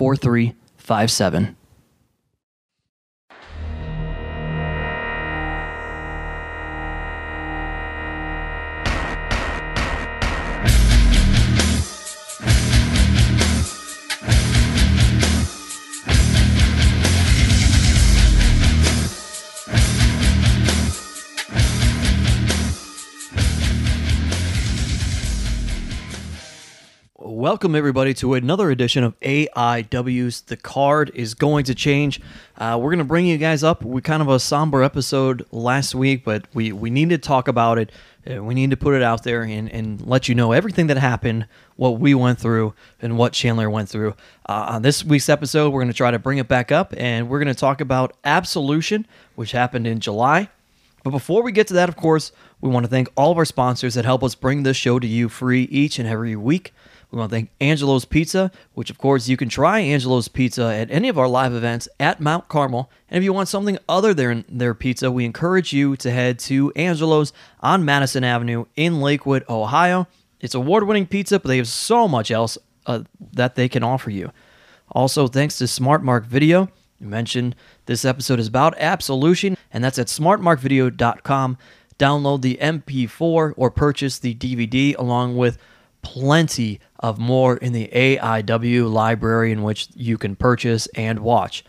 4357. Welcome, everybody, to another edition of AIW's. The card is going to change. Uh, we're going to bring you guys up. We kind of a somber episode last week, but we, we need to talk about it. Uh, we need to put it out there and, and let you know everything that happened, what we went through, and what Chandler went through. Uh, on this week's episode, we're going to try to bring it back up, and we're going to talk about Absolution, which happened in July. But before we get to that, of course, we want to thank all of our sponsors that help us bring this show to you free each and every week. We want to thank Angelo's Pizza, which of course you can try Angelo's Pizza at any of our live events at Mount Carmel. And if you want something other than their pizza, we encourage you to head to Angelo's on Madison Avenue in Lakewood, Ohio. It's award winning pizza, but they have so much else uh, that they can offer you. Also, thanks to SmartMark Video. You mentioned this episode is about Absolution, and that's at smartmarkvideo.com. Download the MP4 or purchase the DVD along with plenty of more in the AIW library in which you can purchase and watch.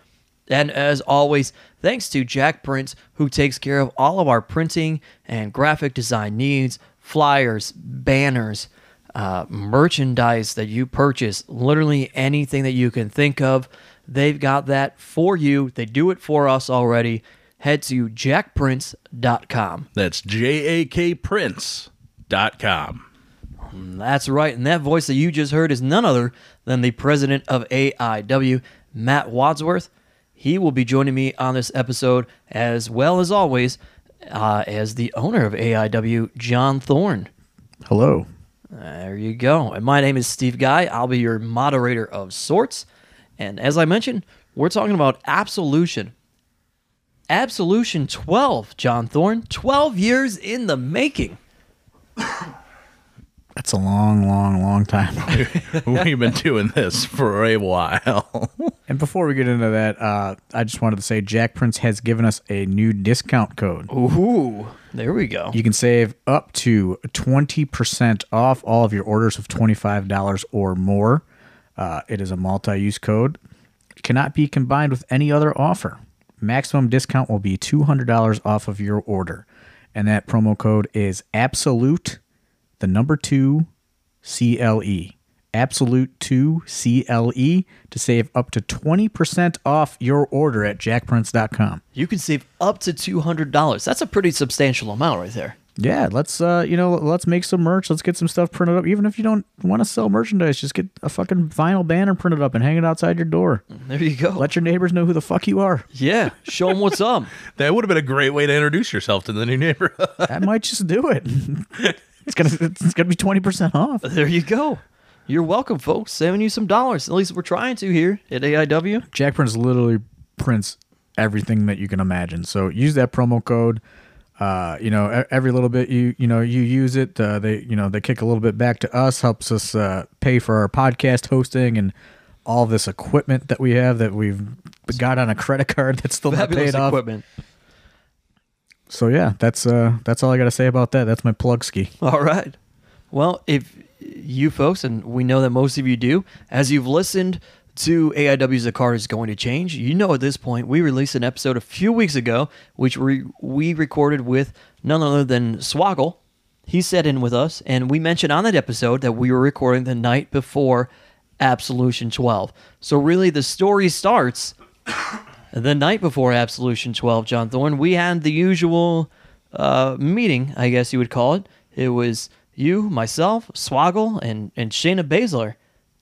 And as always, thanks to Jakprints, who takes care of all of our printing and graphic design needs, flyers, banners, uh, merchandise that you purchase, literally anything that you can think of. They've got that for you. They do it for us already. Head to jakprints.com. That's J A K Prints.com. That's right. And that voice that you just heard is none other than the president of AIW, Matt Wadsworth. He will be joining me on this episode, as well as always, uh, as the owner of AIW, John Thorne. Hello. There you go. And my name is Steve Guy. I'll be your moderator of sorts. And as I mentioned, we're talking about Absolution. Absolution 12, John Thorne. 12 years in the making. That's a long, long, long time. We've been doing this for a while. and before we get into that, uh, I just wanted to say Jakprints has given us a new discount code. Ooh, there we go. You can save up to 20% off all of your orders of $25 or more. Uh, it is a multi use code. It cannot be combined with any other offer. Maximum discount will be $200 off of your order. And that promo code is Absolute the number two CLE. Absolute 2 CLE to save up to 20% off your order at jakprints.com. You can save up to $200. That's a pretty substantial amount right there. Yeah, let's uh, you know, let's make some merch. Let's get some stuff printed up. Even if you don't want to sell merchandise, just get a fucking vinyl banner printed up and hang it outside your door. There you go. Let your neighbors know who the fuck you are. Yeah, show them what's up. that would have been a great way to introduce yourself to the new neighborhood. That might just do it. it's gonna it's gonna be twenty percent off. There you go. You're welcome, folks. Saving you some dollars. At least we're trying to here at AIW. Jakprints literally prints everything that you can imagine. So use that promo code. Uh, you know, every little bit you you know you use it, uh, they you know they kick a little bit back to us, helps us uh, pay for our podcast hosting and all this equipment that we have that we've got on a credit card that's still not paid off. equipment. So yeah, that's uh that's all I got to say about that. That's my plug ski. All right. Well, if you folks, and we know that most of you do, as you've listened to AIW's The Card is going to change. You know, at this point, we released an episode a few weeks ago, which we, we recorded with none other than Swoggle. He sat in with us, and we mentioned on that episode that we were recording the night before Absolution 12. So, really, the story starts the night before Absolution 12, John Thorne. We had the usual uh, meeting, I guess you would call it. It was you, myself, Swoggle, and, and Shayna Baszler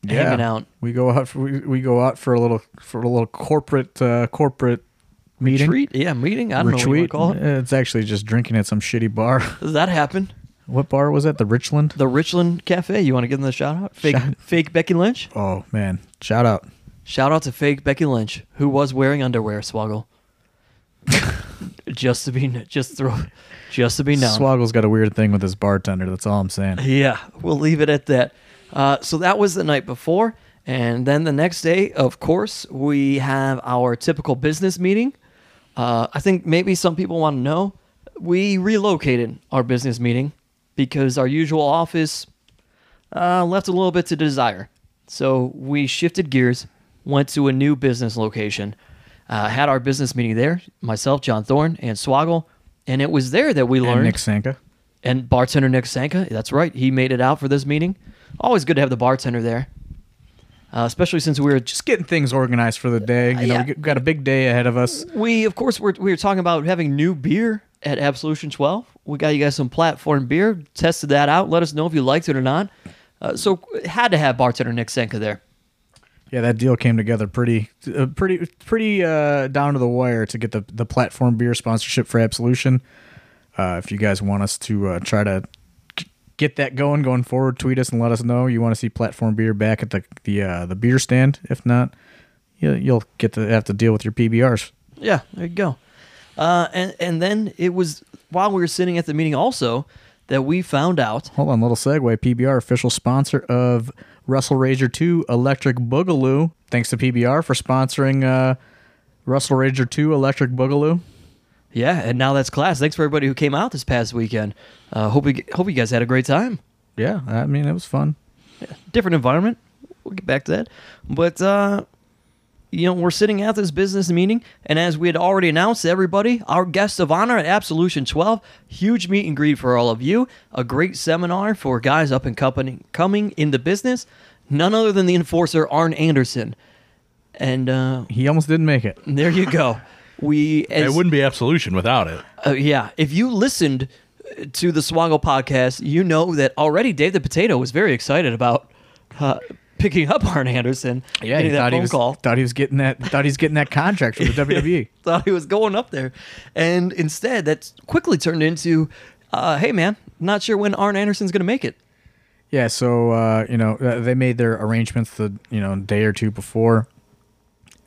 hanging out. We go out. For, we, we go out for a little for a little corporate uh, corporate meeting. Retreat? Yeah, meeting. I don't know what you Retweet. want to call it. It's actually just drinking at some shitty bar. Does that happen? what bar was that? The Richland. The Richland Cafe. You want to give them the shout out? Fake, Shout- fake Becky Lynch. Oh man! Shout out. Shout out to fake Becky Lynch, who was wearing underwear. Swoggle. just to be, just throw, just to be known. Swoggle's got a weird thing with his bartender. That's all I'm saying. Yeah, we'll leave it at that. Uh, so that was the night before. And then the next day, of course, we have our typical business meeting. Uh, I think maybe some people want to know we relocated our business meeting because our usual office uh, left a little bit to desire. So we shifted gears, went to a new business location, uh, had our business meeting there, myself, John Thorne, and Swoggle. And it was there that we And learned Nick Sanka. and bartender Nick Sanka. That's right. He made it out for this meeting. Always good to have the bartender there, uh, especially since we were Just getting things organized for the day. You know, Yeah. we got a big day ahead of us. we of course were we were talking about having new beer at Absolution 12. We got you guys some platform beer. Tested that out. Let us know if you liked it or not. Uh, so had to have bartender Nick Sanka there. Yeah, that deal came together pretty, uh, pretty, pretty uh, down to the wire to get the the platform beer sponsorship for Absolution. Uh, if you guys want us to uh, try to get that going going forward, tweet us and let us know you want to see platform beer back at the the uh, the beer stand. If not, you, you'll get to have to deal with your PBRs. Yeah, there you go. And and then it was while we were sitting at the meeting also that we found out Hold on, little segue. PBR official sponsor of Russell Rager 2 Electric Boogaloo. Thanks to PBR for sponsoring uh, Russell Rager 2 Electric Boogaloo. Yeah, and now that's class. Thanks for everybody who came out this past weekend. Uh, hope we, hope you guys had a great time. Yeah, I mean it was fun. Different environment. We'll get back to that. But uh, you know, we're sitting at this business meeting, and as we had already announced to everybody, our guest of honor at Absolution 12, huge meet and greet for all of you, a great seminar for guys up and company coming in the business. None other than the enforcer Arn Anderson, and uh, He almost didn't make it. there you go. We as, it wouldn't be absolution without it. Uh, yeah, if you listened to the Swoggle podcast, you know that already Dave the Potato was very excited about uh, picking up Arn Anderson. getting that thought phone he was call. thought he was getting that thought he's getting that contract from the. WWE. Thought he was going up there, and instead, that quickly turned into, uh, "Hey, man, not sure when Arn Anderson's going to make it." Yeah, so uh, you know uh, they made their arrangements the you know day or two before,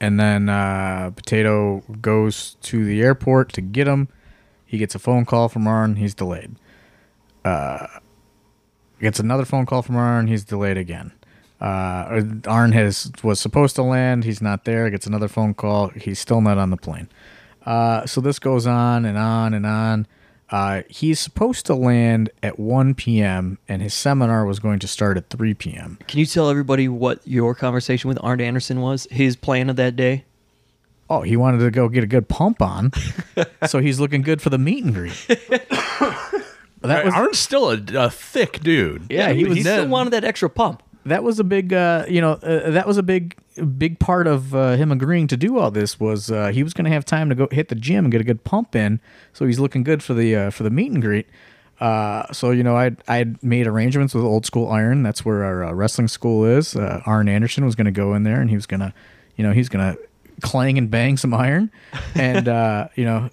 and then uh, Potato goes to the airport to get him. He gets a phone call from Arn. He's delayed. Uh, gets another phone call from Arn. He's delayed again. Uh, Arn has was supposed to land. He's not there. Gets another phone call. He's still not on the plane. Uh, so this goes on and on and on. Uh, he's supposed to land at 1 p.m. and his seminar was going to start at 3 p.m. Can you tell everybody what your conversation with Arn Anderson was? His plan of that day? Oh, he wanted to go get a good pump on, so he's looking good for the meet and greet. that was Arn's still a, a thick dude. Yeah, he was- He still wanted that extra pump. That was a big, uh, you know, uh, that was a big, big part of uh, him agreeing to do all this was uh, he was going to have time to go hit the gym and get a good pump in, so he's looking good for the uh, for the meet and greet. Uh, so you know, I I made arrangements with Old School Iron. That's where our wrestling school is. Uh, Arn Anderson was going to go in there, and he was going to, you know, he's going to clang and bang some iron, and uh, you know,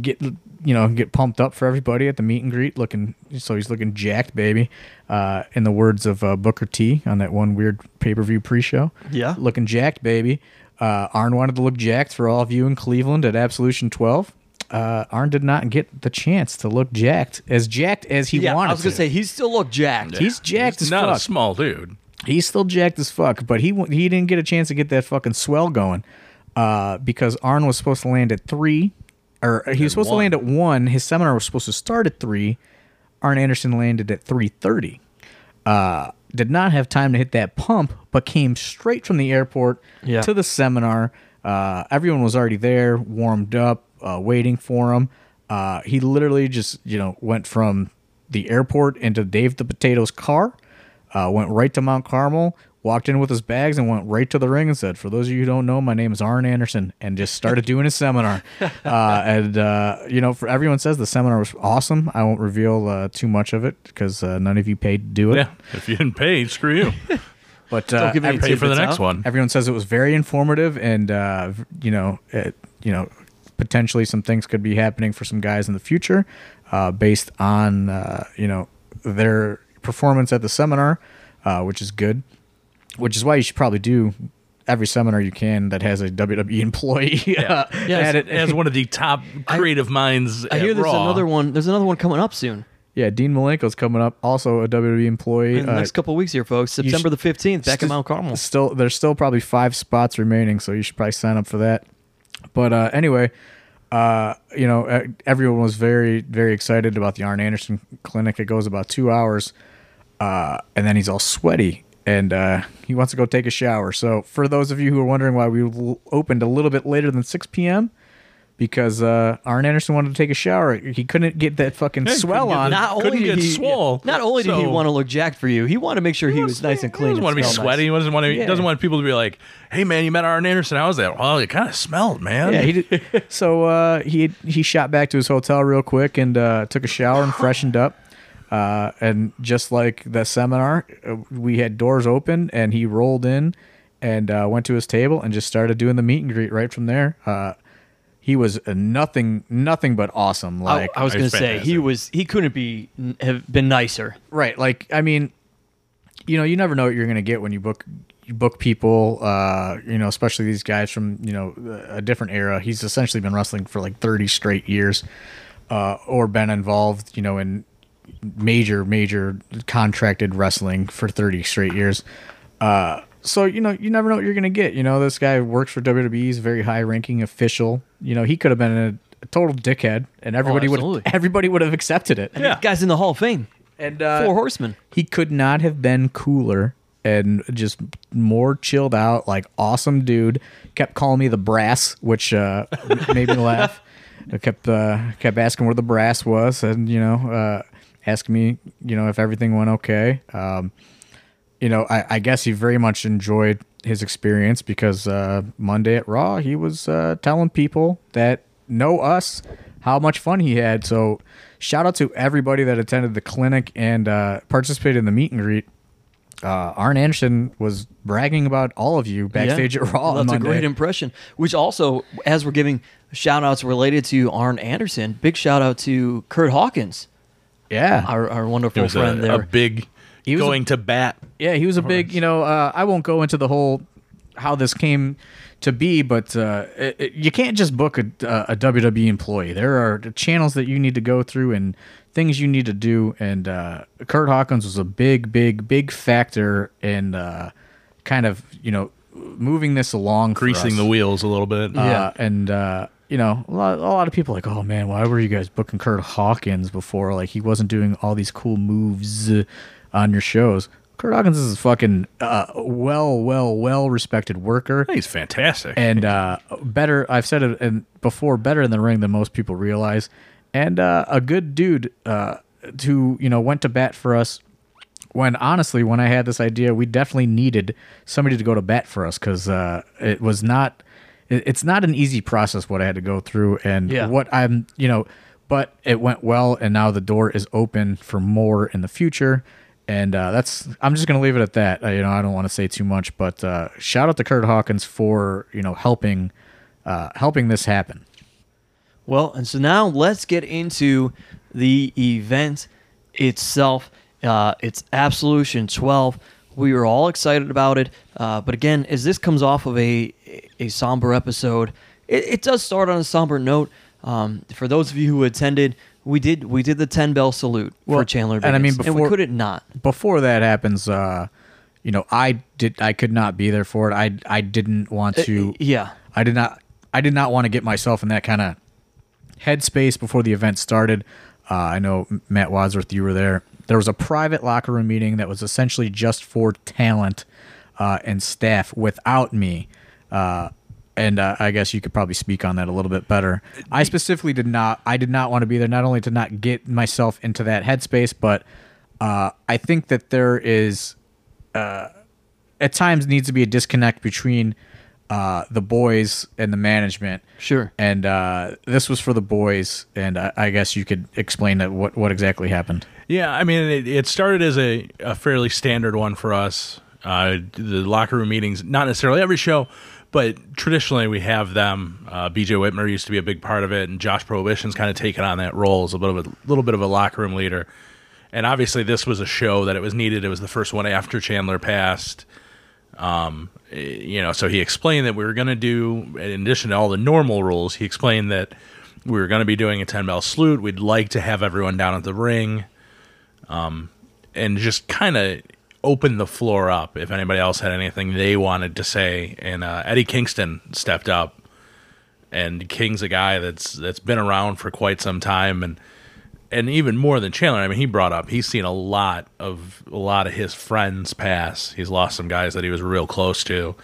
get you know get pumped up for everybody at the meet and greet. Looking so he's looking jacked, baby. Uh, in the words of uh, Booker T on that one weird pay per view pre show. Yeah. looking jacked, baby. Uh, Arn wanted to look jacked for all of you in Cleveland at Absolution 12. Uh, Arn did not get the chance to look jacked as jacked as he yeah, wanted. I was going to to. say, he still looked jacked. he's jacked He's as not fuck. a small dude. He's still jacked as fuck, but he he didn't get a chance to get that fucking swell going uh, because Arn was supposed to land at three, or he was supposed to land at one. His seminar was supposed to start at three. Arn Anderson landed at three thirty. Uh, did not have time to hit that pump, but came straight from the airport Yeah. to the seminar. Uh, everyone was already there, warmed up, uh, waiting for him. Uh, he literally just, you know, went from the airport into Dave the Potato's car, uh, went right to Mount Carmel, walked in with his bags, and went right to the ring and said, "For those of you who don't know, my name is Arn Anderson," and just started doing his seminar. Uh, and uh, you know, for everyone says the seminar was awesome. I won't reveal uh, too much of it because uh, none of you paid to do it. Yeah. If you didn't pay, screw you. But uh, give any every- pay for the next out? one. everyone says it was very informative, and uh, you know, it, you know, potentially some things could be happening for some guys in the future, uh, based on uh, you know their performance at the seminar, uh, which is good. Which is why you should probably do every seminar you can that has a WWE employee uh, Yeah, at it. As one of the top creative minds I at hear there's Raw. another one. There's another one coming up soon. Yeah, Dean Malenko's coming up, also a WWE employee. In the Uh, next couple of weeks here, folks. September should- the 15th, back in Mount Carmel. Still, there's still probably five spots remaining, so you should probably sign up for that. But uh, anyway, uh, you know, uh, everyone was very, very excited about the Arn Anderson clinic. It goes about two hours, uh, and then he's all sweaty and uh, he wants to go take a shower. So, for those of you who are wondering why we opened a little bit later than 6 p.m., because uh, Arn Anderson wanted to take a shower, he couldn't get that fucking he swell on. the- Not only get did he, swole. Not only did he want to look jacked for you, he wanted to make sure he was nice and clean. He doesn't want to be and sweaty. nice. He doesn't want to. Yeah. Doesn't want people to be like, "Hey, man, you met Arn Anderson. How was that?" Well, it kind of smelled, man. Yeah, he did. so uh, he he shot back to his hotel real quick and uh, took a shower and freshened up. Uh, and just like the seminar, uh, we had doors open, and he rolled in and uh, went to his table and just started doing the meet and greet right from there. Uh, he was uh, nothing, nothing but awesome. I, Like I was going to say he was he couldn't be have been nicer. right, like I mean, you know, you never know what you're gonna get when you book you book people. Uh, you know, especially these guys from you know a different era. He's essentially been wrestling for like 30 straight years, uh, or been involved, you know, in major major contracted wrestling for 30 straight years. Uh, so you know, you never know what you're gonna get. You know, this guy works for WWE. He's a very high ranking official. You know, he could have been a, a total dickhead, and everybody would everybody would have accepted it. Yeah. Guys in the Hall of Fame. And uh, Four horsemen. he could not have been cooler and just more chilled out, like awesome dude. Kept calling me the brass, which uh, made me laugh. I kept uh, kept asking where the brass was, and you know, asking me, you know, if everything went okay. Um, you know, I, I guess he very much enjoyed his experience because uh, Monday at Raw, he was uh, telling people that know us how much fun he had. So, shout out to everybody that attended the clinic and uh, participated in the meet and greet. Uh, Arn Anderson was bragging about all of you backstage Yeah. at Raw. That's a great impression. Which also, as we're giving shout outs related to Arn Anderson, big shout out to Kurt Hawkins, yeah, our, our It wonderful was friend a, there. a big He was a- going to bat. Yeah, he was a big, you know, uh, I won't go into the whole how this came to be, but uh, it, it- you can't just book a, a WWE employee. There are channels that you need to go through and things you need to do. And uh, Kurt Hawkins was a big, big, big factor in uh, kind of, you know, moving this along, for greasing us. the wheels a little bit. Uh, Yeah. and uh, you know, a lot, a lot of people are like, oh man, why were you guys booking Kurt Hawkins before? Like he wasn't doing all these cool moves on your shows. Kurt Hawkins is a fucking uh, well, well, well respected worker, He's fantastic. and uh, better. I've said it and before, better in the ring than most people realize, and uh, a good dude uh, who you know went to bat for us when honestly, when I had this idea, we definitely needed somebody to go to bat for us because uh, it was not. It- It's not an easy process what I had to go through, and Yeah. what I'm, you know, but it went well, and now the door is open for more in the future, and uh, that's. I'm just gonna leave it at that. Uh, you know, I don't want to say too much, but uh, shout out to Kurt Hawkins for you know helping, uh, helping this happen. Well, and so now let's get into the event itself. Uh, it's Absolution 12. We were all excited about it, uh, but again, as this comes off of a a somber episode, it, it does start on a somber note. Um, for those of you who attended, we did we did the ten bell salute Well, for Chandler, and I mean, Biggins, and we before- couldn't not. before that happens, uh, you know, I did I could not be there for it. I I didn't want to. Uh, yeah, I did not. I did not want to get myself in that kind of headspace before the event started. Uh, I know Matt Wadsworth, you were there. There was a private locker room meeting that was essentially just for talent uh, and staff without me. Uh, and uh, I guess you could probably speak on that a little bit better. I specifically did not. I did not want to be there. Not only to not get myself into that headspace, but uh, I think that there is uh, at times needs to be a disconnect between uh, the boys and the management. Sure. And uh, this was for the boys, and I, I guess you could explain that what what exactly happened. Yeah, I mean, it, it started as a, a fairly standard one for us. Uh, the locker room meetings, not necessarily every show, but traditionally we have them. Uh, BJ Whitmer used to be a big part of it, and Josh Prohibition's kind of taken on that role as a little bit, little bit of a locker room leader. And obviously, this was a show that it was needed. It was the first one after Chandler passed. Um, you know, so he explained that we were going to do, in addition to all the normal rules, he explained that we were going to be doing a 10 bell salute. We'd like to have everyone down at the ring um, and just kind of open the floor up if anybody else had anything they wanted to say. And uh, Eddie Kingston stepped up, and King's a guy that's that's been around for quite some time, and and even more than Chandler. I mean, he brought up he's seen a lot of a lot of his friends pass. He's lost some guys that he was real close to,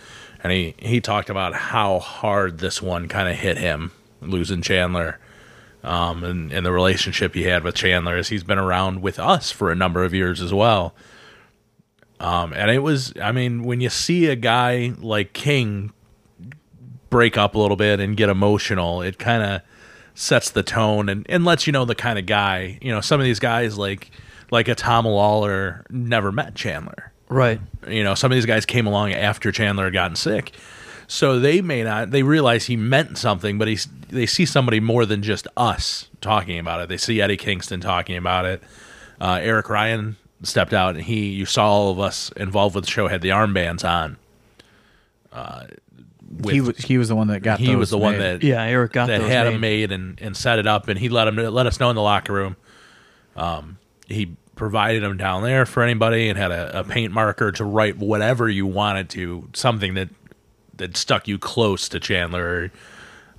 and he he talked about how hard this one kind of hit him losing Chandler um, and, and the relationship he had with Chandler is he's been around with us for a number of years as well. Um, and it was, I mean, when you see a guy like King break up a little bit and get emotional, it kind of sets the tone and, and lets you know the kind of guy, you know, some of these guys like, like a Tom Lawlor never met Chandler. Right. You know, some of these guys came along after Chandler had gotten sick. So they may not, they realize he meant something, but he's, they see somebody more than just us talking about it. They see Eddie Kingston talking about it. Uh, Eric Ryan stepped out and he, you saw all of us involved with the show had the armbands on. Uh, with, he was he was the one that got. he those was the one that Yeah, Eric got that those had made. them made and, and set it up, and he let him let us know in the locker room. Um, he provided them down there for anybody, and had a, a paint marker to write whatever you wanted to, something that that stuck you close to Chandler.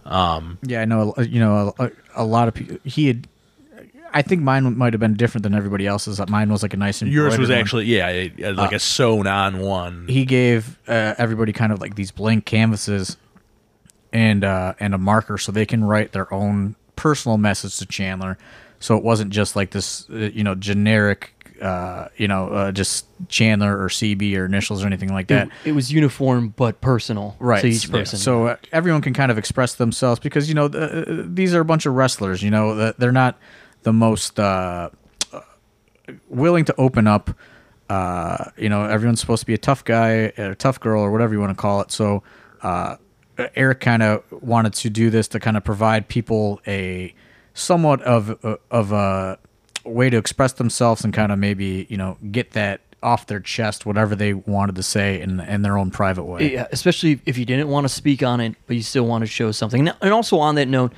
Yeah, I know. uh, You know, a, a lot of people. He had. I think mine might have been different than everybody else's. Mine was like a nice. And yours was embroidered one. actually yeah, it- like a sewn on one. he gave uh, everybody kind of like these blank canvases and uh, and a marker so they can write their own personal message to Chandler. So it wasn't just like this, uh, you know, generic, uh, you know, uh, just Chandler or CB or initials or anything like that. It, it was uniform but personal right to each yeah. person. so uh, everyone can kind of express themselves because you know th- uh, these are a bunch of wrestlers you know they're not the most uh, uh, willing to open up uh, you know everyone's supposed to be a tough guy a tough girl or whatever you want to call it so uh, eric kind of wanted to do this to kind of provide people a somewhat of of a way to express themselves and kind of maybe you know get that off their chest whatever they wanted to say in in their own private way Yeah, especially if you didn't want to speak on it, but you still want to show something. And- also on that note,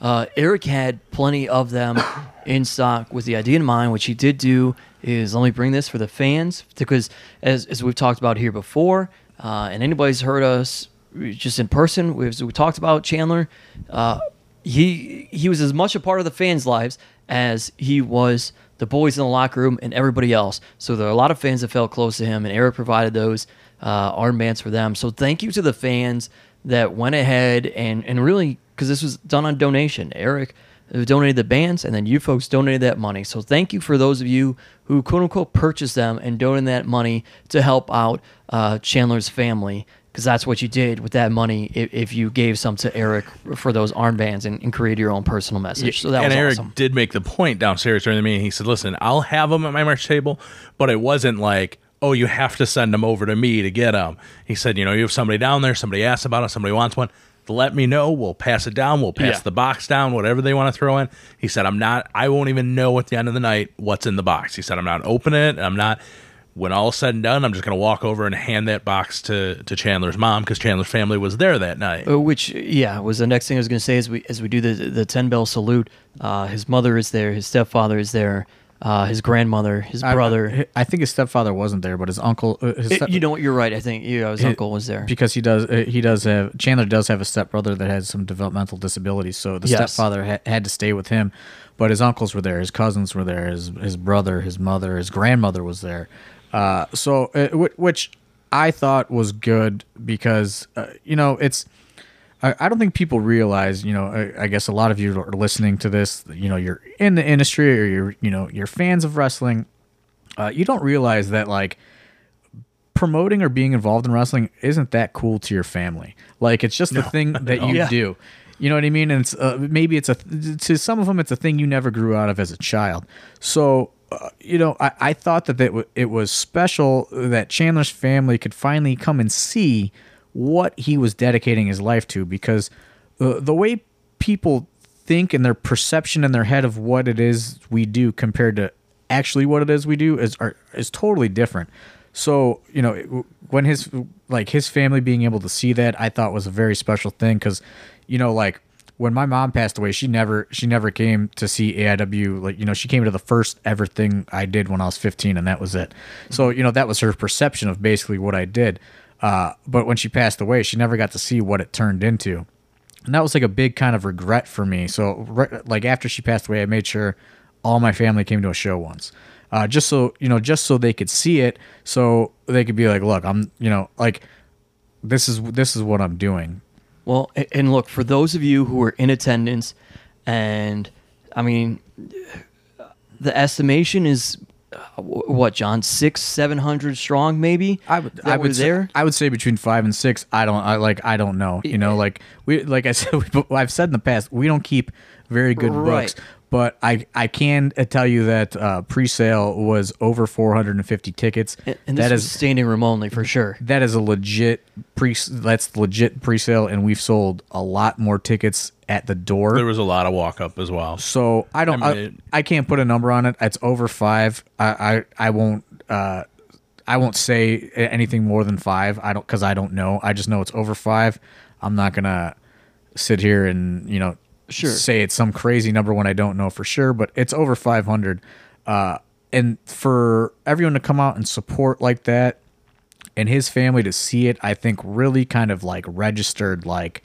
uh, Eric had plenty of them in stock with the idea in mind. What he did do is let me bring this for the fans because, as, as we've talked about here before, uh, and anybody's heard us just in person, we, we talked about Chandler. Uh, he he was as much a part of the fans' lives as he was the boys in the locker room and everybody else. So there are a lot of fans that felt close to him, and Eric provided those uh, armbands for them. So thank you to the fans that went ahead and and really because this was done on donation. Eric uh, donated the bands, and then you folks donated that money. So thank you for those of you who quote unquote purchased them and donated that money to help out uh, Chandler's family. Because that's what you did with that money if, if you gave some to Eric for those armbands and, and created your own personal message. So that and Eric awesome. did make the point downstairs during the meeting. He said, "Listen, I'll have them at my merch table, but it wasn't like." Oh, you have to send them over to me to get them. He said, you know, you have somebody down there, somebody asks about it, somebody wants one. Let me know. We'll pass it down. We'll pass Yeah. the box down, whatever they want to throw in. He said, I'm not, I won't even know at the end of the night what's in the box. He said, I'm not opening it. I'm not, when all is said and done, I'm just going to walk over and hand that box to, to Chandler's mom because Chandler's family was there that night. Uh, Which, yeah, was the next thing I was going to say as we as we do the the ten bell salute. Uh, his mother is there, his stepfather is there, uh, his grandmother, his I- brother. I, think his stepfather wasn't there, but his uncle. uh, His It- step- you know what? You're right. I think yeah, his uncle was there. because he does. uh, He does have Chandler does have a stepbrother that has some developmental disabilities, so the Yes. stepfather ha- had to stay with him. But his uncles were there, his cousins were there, his his brother, his mother, his grandmother was there. Uh, so uh, wh- which I thought was good because uh, you know it's. I, I don't think people realize, you know, I, I guess a lot of you are listening to this, you know, you're in the industry or you're, you know, you're fans of wrestling. Uh, you don't realize that like promoting or being involved in wrestling isn't that cool to your family. Like it's just the thing that you Yeah. do. You know what I mean? And it's, uh, maybe it's a to some of them it's a thing you never grew out of as a child. So you know, I, I thought that it, w- it was special that Chandler's family could finally come and see what he was dedicating his life to because uh, the way people think and their perception in their head of what it is we do compared to actually what it is we do is are, is totally different. So you know when his like his family being able to see that I thought was a very special thing because you know like when my mom passed away she never she never came to see AIW like you know she came to the first ever thing I did when I was 15 and that was it. So you know that was her perception of basically what I did. Uh, but when she passed away she never got to see what it turned into and that was like a big kind of regret for me. So like after she passed away, I made sure all my family came to a show once, uh, just so you know, just so they could see it, so they could be like, look, I'm, you know, like this is this is what I'm doing. Well, and look for those of you who were in attendance, and I mean, the estimation is uh, what, John, six, seven hundred strong, maybe. I would, I would say, there. I would say between five and six. I don't, I like, I don't know. You know, like we, like I said, we, I've said in the past, we don't keep very good Right. books. But I, I can uh, tell you that uh, pre-sale was over 450 tickets. And, and this that was is standing room only for sure. that is a legit pre that's legit pre-sale and we've sold a lot more tickets at the door There was a lot of walk up as well. so i don't I I, mean, it- I, can't put a number on it it's over five i i, I won't uh i won't say anything more than five i don't because i don't know i just know it's over five i'm not gonna sit here and you know Sure. say it's some crazy number when i don't know for sure but it's over 500 uh and for everyone to come out and support like that and his family to see it i think really kind of like registered like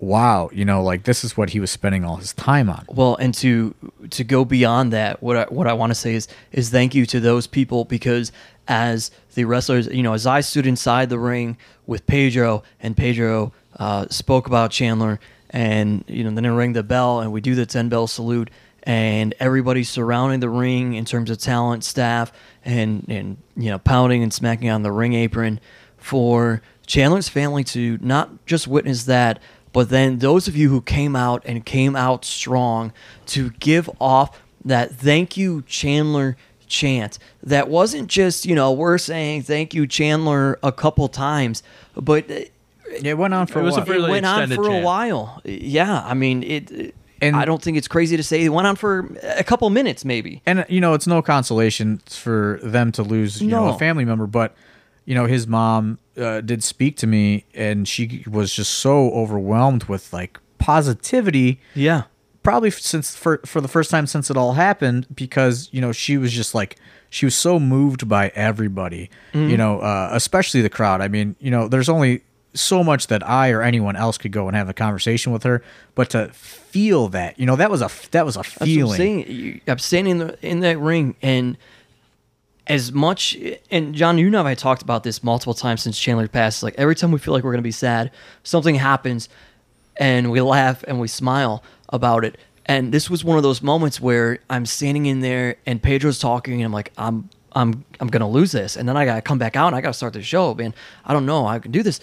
wow you know like this is what he was spending all his time on Well, and to to go beyond that, what I, what I want to say is is thank you to those people because as the wrestlers, you know, as I stood inside the ring with Pedro and Pedro uh, spoke about Chandler, and you know, then I rang the bell and we do the ten bell salute, and everybody surrounding the ring in terms of talent, staff, and and you know, pounding and smacking on the ring apron for Chandler's family to not just witness that, but then those of you who came out and came out strong to give off that thank you, Chandler chant. That wasn't just, you know, we're saying thank you, Chandler a couple times, but it it went on for It was a while. fairly went on extended for a while. Yeah, I mean, it. it- And- I don't think it's crazy to say it went on for a couple minutes, maybe. and you know it's no consolation for them to lose you know a family member but you know his mom uh, did speak to me and she was just so overwhelmed with like positivity Yeah. probably since for for the first time since it all happened because you know she was just like she was so moved by everybody you know uh, especially the crowd i mean you know there's only so much that i or anyone else could go and have a conversation with her but to feel that you know that was a that was a I'm feeling. You- I'm standing in, the, in that ring, and as much, and John, you know, I talked about this multiple times since Chandler passed. Like every time we feel like we're going to be sad, something happens, and we laugh and we smile about it. And this was one of those moments where I'm standing in there, and Pedro's talking, and I'm like, I'm. I'm I'm gonna lose this, and then I gotta come back out, and I gotta start the show, man. I don't know, I can do this,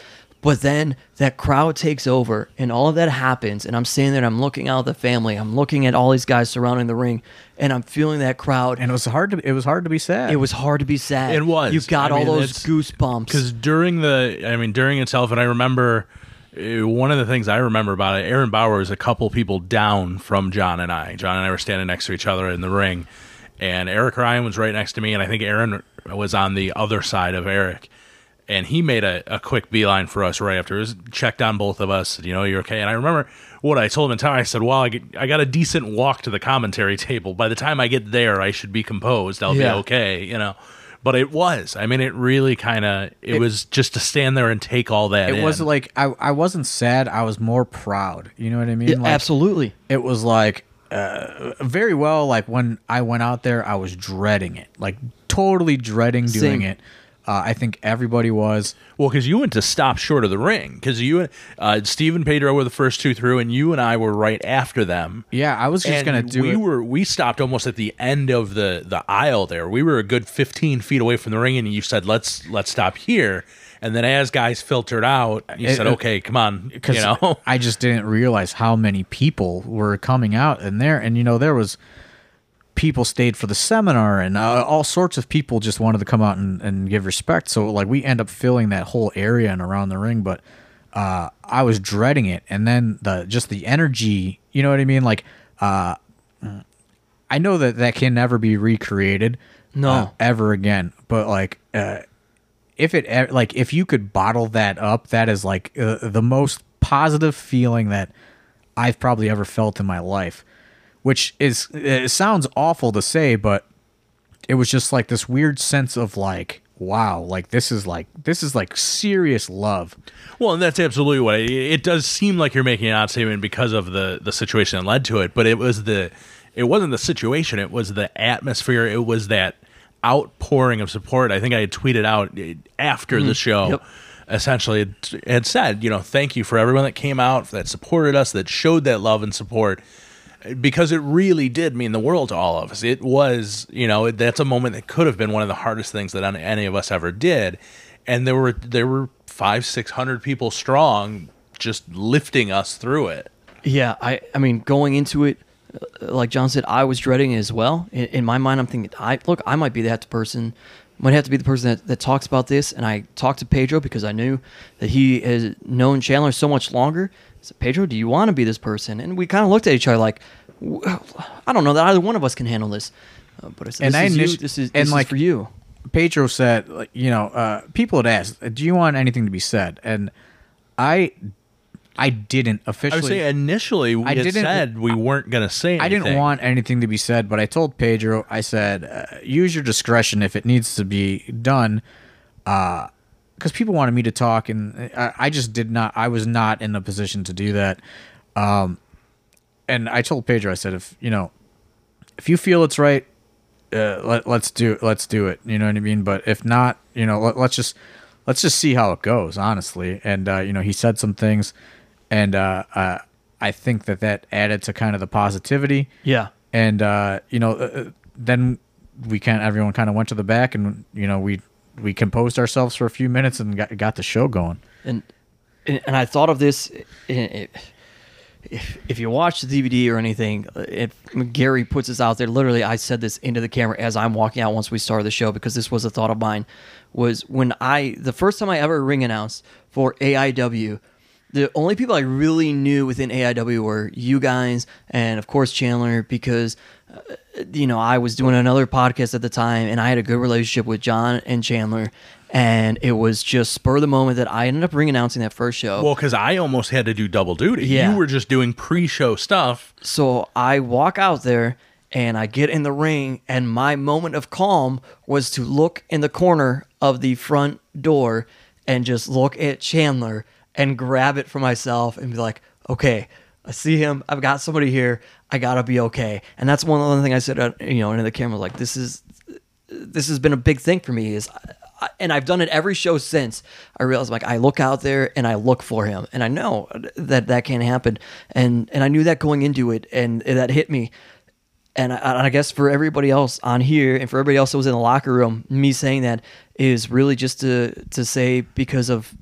but then that crowd takes over, and all of that happens, and I'm standing there, and I'm looking out at the family, I'm looking at all these guys surrounding the ring, and I'm feeling that crowd, and it was hard to it was hard to be sad it was hard to be sad. It was. You got I mean, all those goosebumps. Because during the, I mean, during itself, and I remember uh, one of the things I remember about it, Aaron Bauer was a couple people down from John and I. John and I were standing next to each other in the ring, and Eric Ryan was right next to me, and I think Aaron was on the other side of Eric. And he made a, a quick beeline for us right after. It was checked on both of us. You know, you're okay. And I remember what I told him in time. I said, "Well, I, get, I got a decent walk to the commentary table. By the time I get there, I should be composed. I'll Yeah. be okay." You know. But it was. I mean, it really kind of. It, was just to stand there and take all that. It in. was like I, I wasn't sad. I was more proud. You know what I mean? Yeah, Like, absolutely. It was like uh, very well. Like when I went out there, I was dreading it. Like totally dreading doing Same. it. Uh, I think everybody was. Well, because you went to stop short of the ring. Because you, and uh, Steve and Pedro were the first two through, and you and I were right after them. Yeah, I was just and gonna do we it. were we stopped almost at the end of the the aisle there. We were a good fifteen feet away from the ring, and you said let's let's stop here. And then as guys filtered out, you It- said, "Okay, come on," you know. I just didn't realize how many people were coming out in there, and you know there was people stayed for the seminar, and uh, all sorts of people just wanted to come out and, and give respect. So like we end up filling that whole area and around the ring, but uh, I was dreading it, and then the just the energy, you know what I mean? Like uh, I know that that can never be recreated, No. uh, ever again, but like. Uh, if it like if you could bottle that up that is like uh, the most positive feeling that i've probably ever felt in my life which is it sounds awful to say but it was just like this weird sense of like wow like this is like this is like serious love Well, and that's absolutely what it, it does seem like you're making an odd statement because of the the situation that led to it. But it was the it wasn't the situation; it was the atmosphere. It was that outpouring of support. I think I had tweeted out eh, after the show. Yep. Essentially, had said, you know, thank you for everyone that came out, that supported us, that showed that love and support, because it really did mean the world to all of us. It was, you know, that's a moment that could have been one of the hardest things that any of us ever did, and there were there were five six hundred people strong, just lifting us through it. Yeah, I I mean going into it, uh, like John said, I was dreading it as well. In, in my mind, I'm thinking, I look, I might be that person, might have to be the person that, that talks about this. And I talked to Pedro because I knew that he has known Chandler so much longer. I said, Pedro, do you want to be this person? And we kind of looked at each other like, I don't know that either one of us can handle this. Uh, but I said, And this I is you. This is and this like- is for you. pedro said like, you know uh, people had asked do you want anything to be said and i i didn't I officially would say initially we I had didn't- said we weren't going to say. I didn't want anything to be said, but I told Pedro, I said, uh, use your discretion if it needs to be done. Because people wanted me to talk, and I, I just did not, I was not in a position to do that. Um, and I told Pedro, I said, if, you know, if you feel it's right, uh, let, let's do let's do it. You know what I mean? But if not, you know, let, let's just let's just see how it goes, honestly. And uh, you know, he said some things, and uh, uh, I think that that added to kind of the positivity. Yeah. And uh, you know, uh, uh, then we kind everyone kind of went to the back, and you know, we we composed ourselves for a few minutes and got got the show going. and and I thought of this. If, if you watch the DVD or anything, if Gary puts this out there, literally, I said this into the camera as I'm walking out once we started the show because this was a thought of mine. Was when I the first time I ever ring announced for AIW, the only people I really knew within AIW were you guys and of course Chandler because you know I was doing another podcast at the time and I had a good relationship with John and Chandler and it was just spur of the moment that I ended up ring announcing that first show. Well, because I almost had to do double duty. Yeah. You were just doing pre-show stuff. So I walk out there and I get in the ring, and my moment of calm was to look in the corner of the front door and just look at Chandler and grab it for myself and be like, okay, I see him. I've got somebody here. I gotta be okay. And that's one other thing I said, uh, you know, into the camera, like this is this has been a big thing for me is I, and I've done it every show since. I realized like I look out there and I look for him. And I know that that can't happen. And and I knew that going into it and that hit me. And I, and I guess for everybody else on here and for everybody else that was in the locker room me saying that is really just to to say because of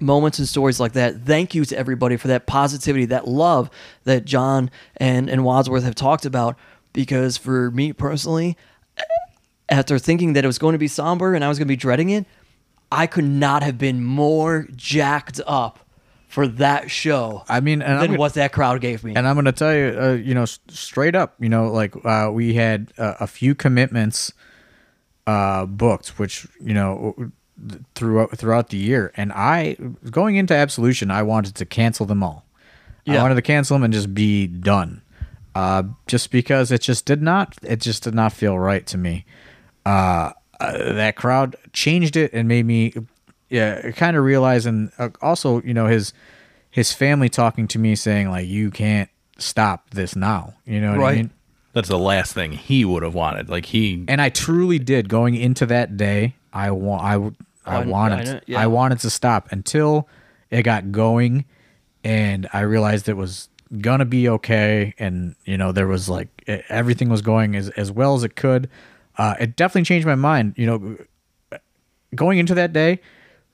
moments and stories like that thank you to everybody for that positivity that love that John and and Wadsworth have talked about because for me personally after thinking that it was going to be somber and I was going to be dreading it, I could not have been more jacked up for that show I mean, and than gonna- what that crowd gave me. And I'm going to tell you, uh, you know, s- straight up, you know, like uh, we had uh, a few commitments uh, booked, which you know throughout throughout the year. And I going into Absolution, I wanted to cancel them all. I wanted to cancel them and just be done. Uh, just because it just did not it just did not feel right to me. Uh, uh, that crowd changed it and made me yeah kind of realize and uh, also you know his his family talking to me saying like you can't stop this now you know what I Right. mean That's the last thing he would have wanted. Like he and I truly did going into that day. I want I w- I I- wanted I yeah. I wanted to stop until it got going, and I realized it was gonna be okay. And you know there was like e- everything was going as as well as it could. Uh, it definitely changed my mind. You know, going into that day,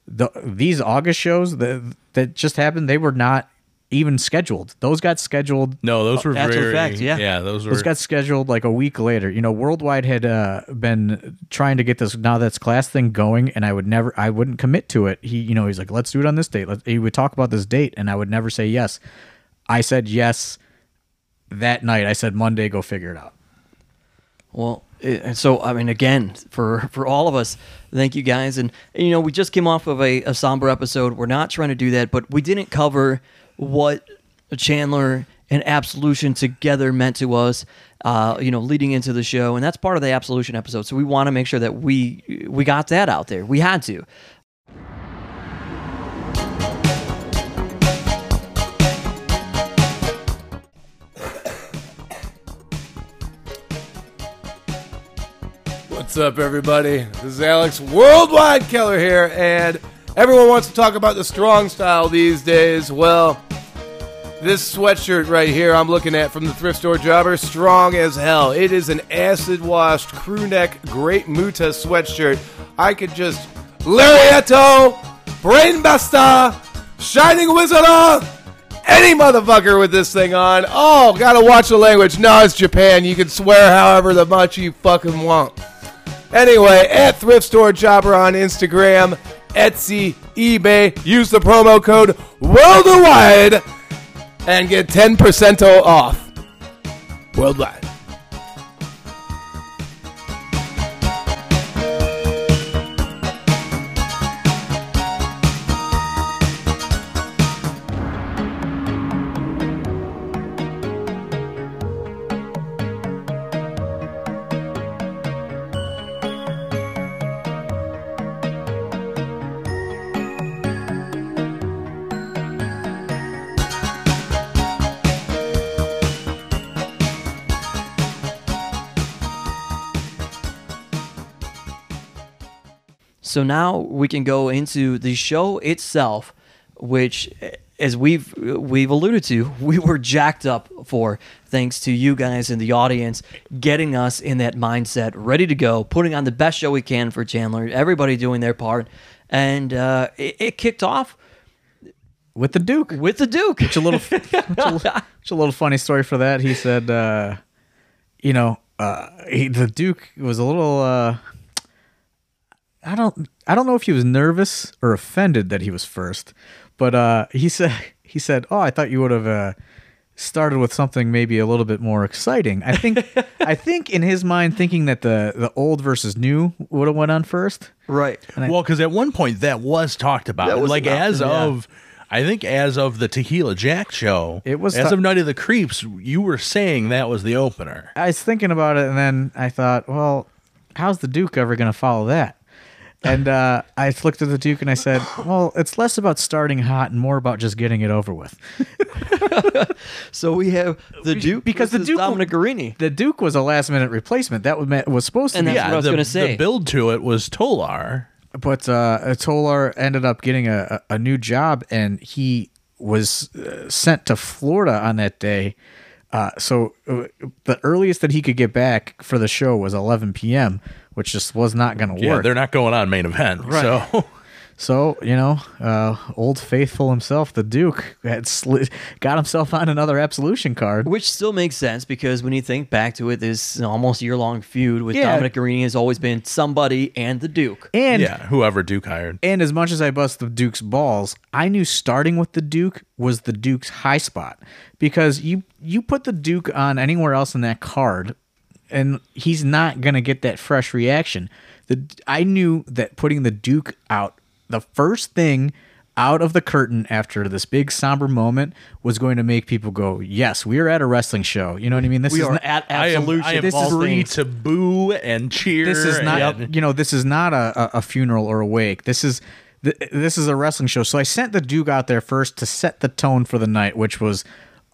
the these August shows that that just happened, they were not even scheduled. Those got scheduled no, those were That's very fact, yeah. yeah. Those were those got scheduled like a week later. You know, Worldwide had uh, been trying to get this now that's class thing going, and I would never, I wouldn't commit to it. He, you know, he's like, let's do it on this date. Let he would talk about this date, and I would never say yes. I said yes that night. I said Monday, go figure it out. Well, and so I mean, again, for for all of us, thank you guys. And, and, you know, we just came off of a, a somber episode. We're not trying to do that, but we didn't cover what Chandler and Absolution together meant to us. Uh, you know, leading into the show, and that's part of the Absolution episode. So we want to make sure that we we got that out there. We had to. What's up, everybody? This is Alex Worldwide Keller here, and everyone wants to talk about the strong style these days. Well, this sweatshirt right here I'm looking at from the thrift store jobber, strong as hell. It is an acid washed crew neck Great Muta sweatshirt. I could just Lariato, Brainbuster, Shining Wizard any motherfucker with this thing on. Oh, gotta watch the language. No, it's Japan. You can swear however the much you fucking want. Anyway, at Thrift Store Jobber on Instagram, Etsy, eBay, use the promo code Worldwide and get 10% off. Worldwide. So now we can go into the show itself, which, as we've we've alluded to, we were jacked up for, thanks to you guys in the audience getting us in that mindset, ready to go, putting on the best show we can for Chandler. Everybody doing their part, and uh, it, it kicked off With the Duke, with the Duke. It's a little, it's a, a little funny story for that. He said, uh, you know, uh, he, the Duke was a little. I don't, I don't know if he was nervous or offended that he was first, but uh, he said, he said, "Oh, I thought you would have uh, started with something maybe a little bit more exciting." I think, I think in his mind, thinking that the the old versus new would have went on first. right. well, because at one point that was talked about. Was like an as yeah. of, I think as of the Tequila Jack show, It was as ta- of Night of the Creeps. You were saying that was the opener. I was thinking about it, and then I thought, well, how's the Duke ever going to follow that? And uh, I looked at the Duke and I said, well, it's less about starting hot and more about just getting it over with. So we have the Duke because the Duke- Dominic Garrini. The Duke was a last minute replacement. That was, was supposed to And be. that's what I was the, gonna say. The build to it was Tolar. But uh, Tolar ended up getting a, a a new job, and he was uh, sent to Florida on that day. Uh, so uh, the earliest that he could get back for the show was 11 p.m., which just was not going to Yeah, work. they're not going on main event. Right. So So you know, uh, old faithful himself, the Duke, had sli- got himself on another absolution card. Which still makes sense because when you think back to it, this almost year long feud with Yeah. Dominic Garrini has always been somebody and the Duke. And yeah, whoever Duke hired. and as much as I bust the Duke's balls, I knew starting with the Duke was the Duke's high spot because you you put the Duke on anywhere else in that card, and he's not gonna get that fresh reaction. The I knew that putting the Duke out, the first thing out of the curtain after this big somber moment was going to make people go, "Yes, we are at a wrestling show." You know what I mean? This We is are at I am, I am This is free things. to boo and cheer. this is not and- you know this is not a, a, a funeral or a wake this is this is a wrestling show so i sent the duke out there first to set the tone for the night which was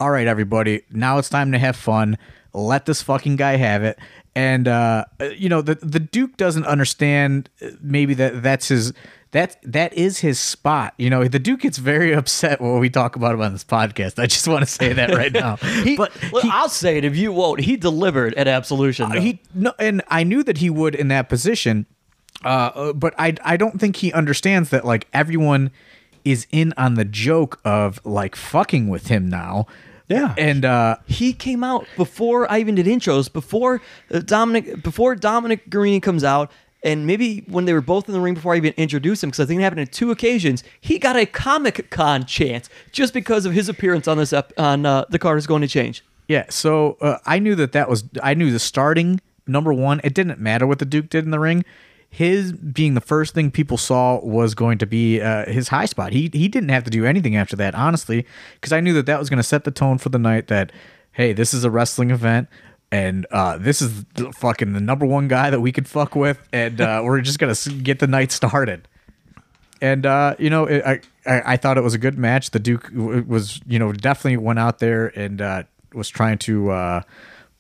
all right everybody now it's time to have fun let this fucking guy have it and uh you know the the duke doesn't understand uh, maybe that that's his that that is his spot. You know, the Duke gets very upset when we talk about him on this podcast. I just want to say that right now. He, but look, he- I'll say it if you won't. He delivered at Absolution. though. he no, and I knew that he would in that position, uh, but I I don't think he understands that like everyone is in on the joke of like fucking with him now. Yeah. and uh, he came out before I even did intros, before uh, Dominic, before Dominic Garrini comes out, and maybe when they were both in the ring before I even introduced him, because I think it happened on two occasions. He got a Comic Con chance just because of his appearance on this ep- on uh, the card is going to change. yeah. So uh, I knew that that was I knew the starting number one. It didn't matter what the Duke did in the ring. His being the first thing people saw was going to be uh, his high spot. He he didn't have to do anything after that, honestly, because I knew that that was going to set the tone for the night. That hey, this is a wrestling event. And uh, this is the fucking the number one guy that we could fuck with, and uh, we're just gonna get the night started. And uh, you know, it, I, I I thought it was a good match. The Duke was, you know, definitely went out there and uh, was trying to uh,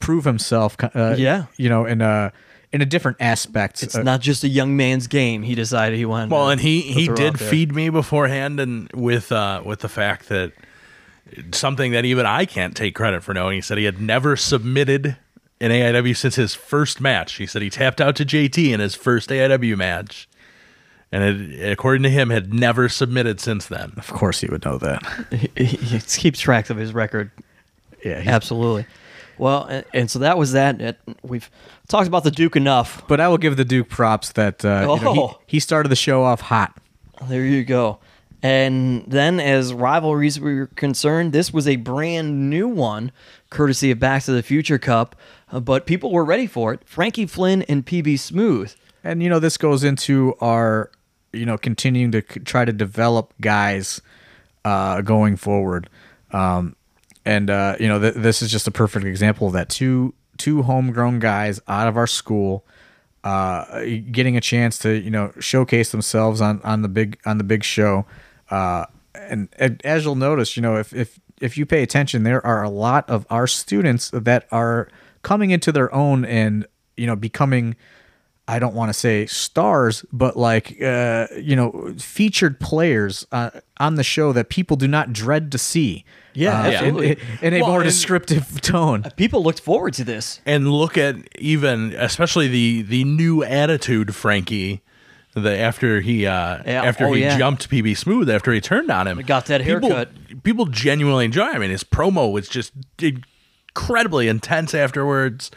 prove himself. Uh, Yeah. you know, in a in a different aspect. It's Uh, not just a young man's game. He decided he wanted. Well, to- and he he did feed me beforehand, and with uh, with the fact that something that even I can't take credit for knowing. He said he had never submitted an AIW since his first match. He said he tapped out to JT in his first AIW match, and it, according to him, had never submitted since then. of course, he would know that. He, he keeps track of his record Yeah, Absolutely. Well, and, and so that was that. It- We've talked about the Duke enough. But I will give the Duke props that uh, you know, he- Oh. he, started the show off hot. There you go. And then, as rivalries were concerned, this was a brand new one, courtesy of Back to the Future Cup. uh, but people were ready for it. Frankie Flynn and PB Smooth. And you know, this goes into our, you know, continuing to c- try to develop guys uh, going forward. Um, and uh, you know, th- this is just a perfect example of that. Two two homegrown guys out of our school, uh, getting a chance to you know showcase themselves on on the big on the big show. Uh, and, and as you'll notice, you know, if if if you pay attention, there are a lot of our students that are coming into their own and you know becoming I don't want to say stars, but like uh, you know, featured players uh, on the show that people do not dread to see. Yeah, Uh, in- absolutely. In, a Well, more descriptive tone. People looked forward to this. and look at even especially the the new attitude Frankie the after he uh Yeah, after oh, he yeah. jumped PB Smooth after he turned on him Got that people, haircut. people genuinely enjoy I mean his promo was just incredibly intense afterwards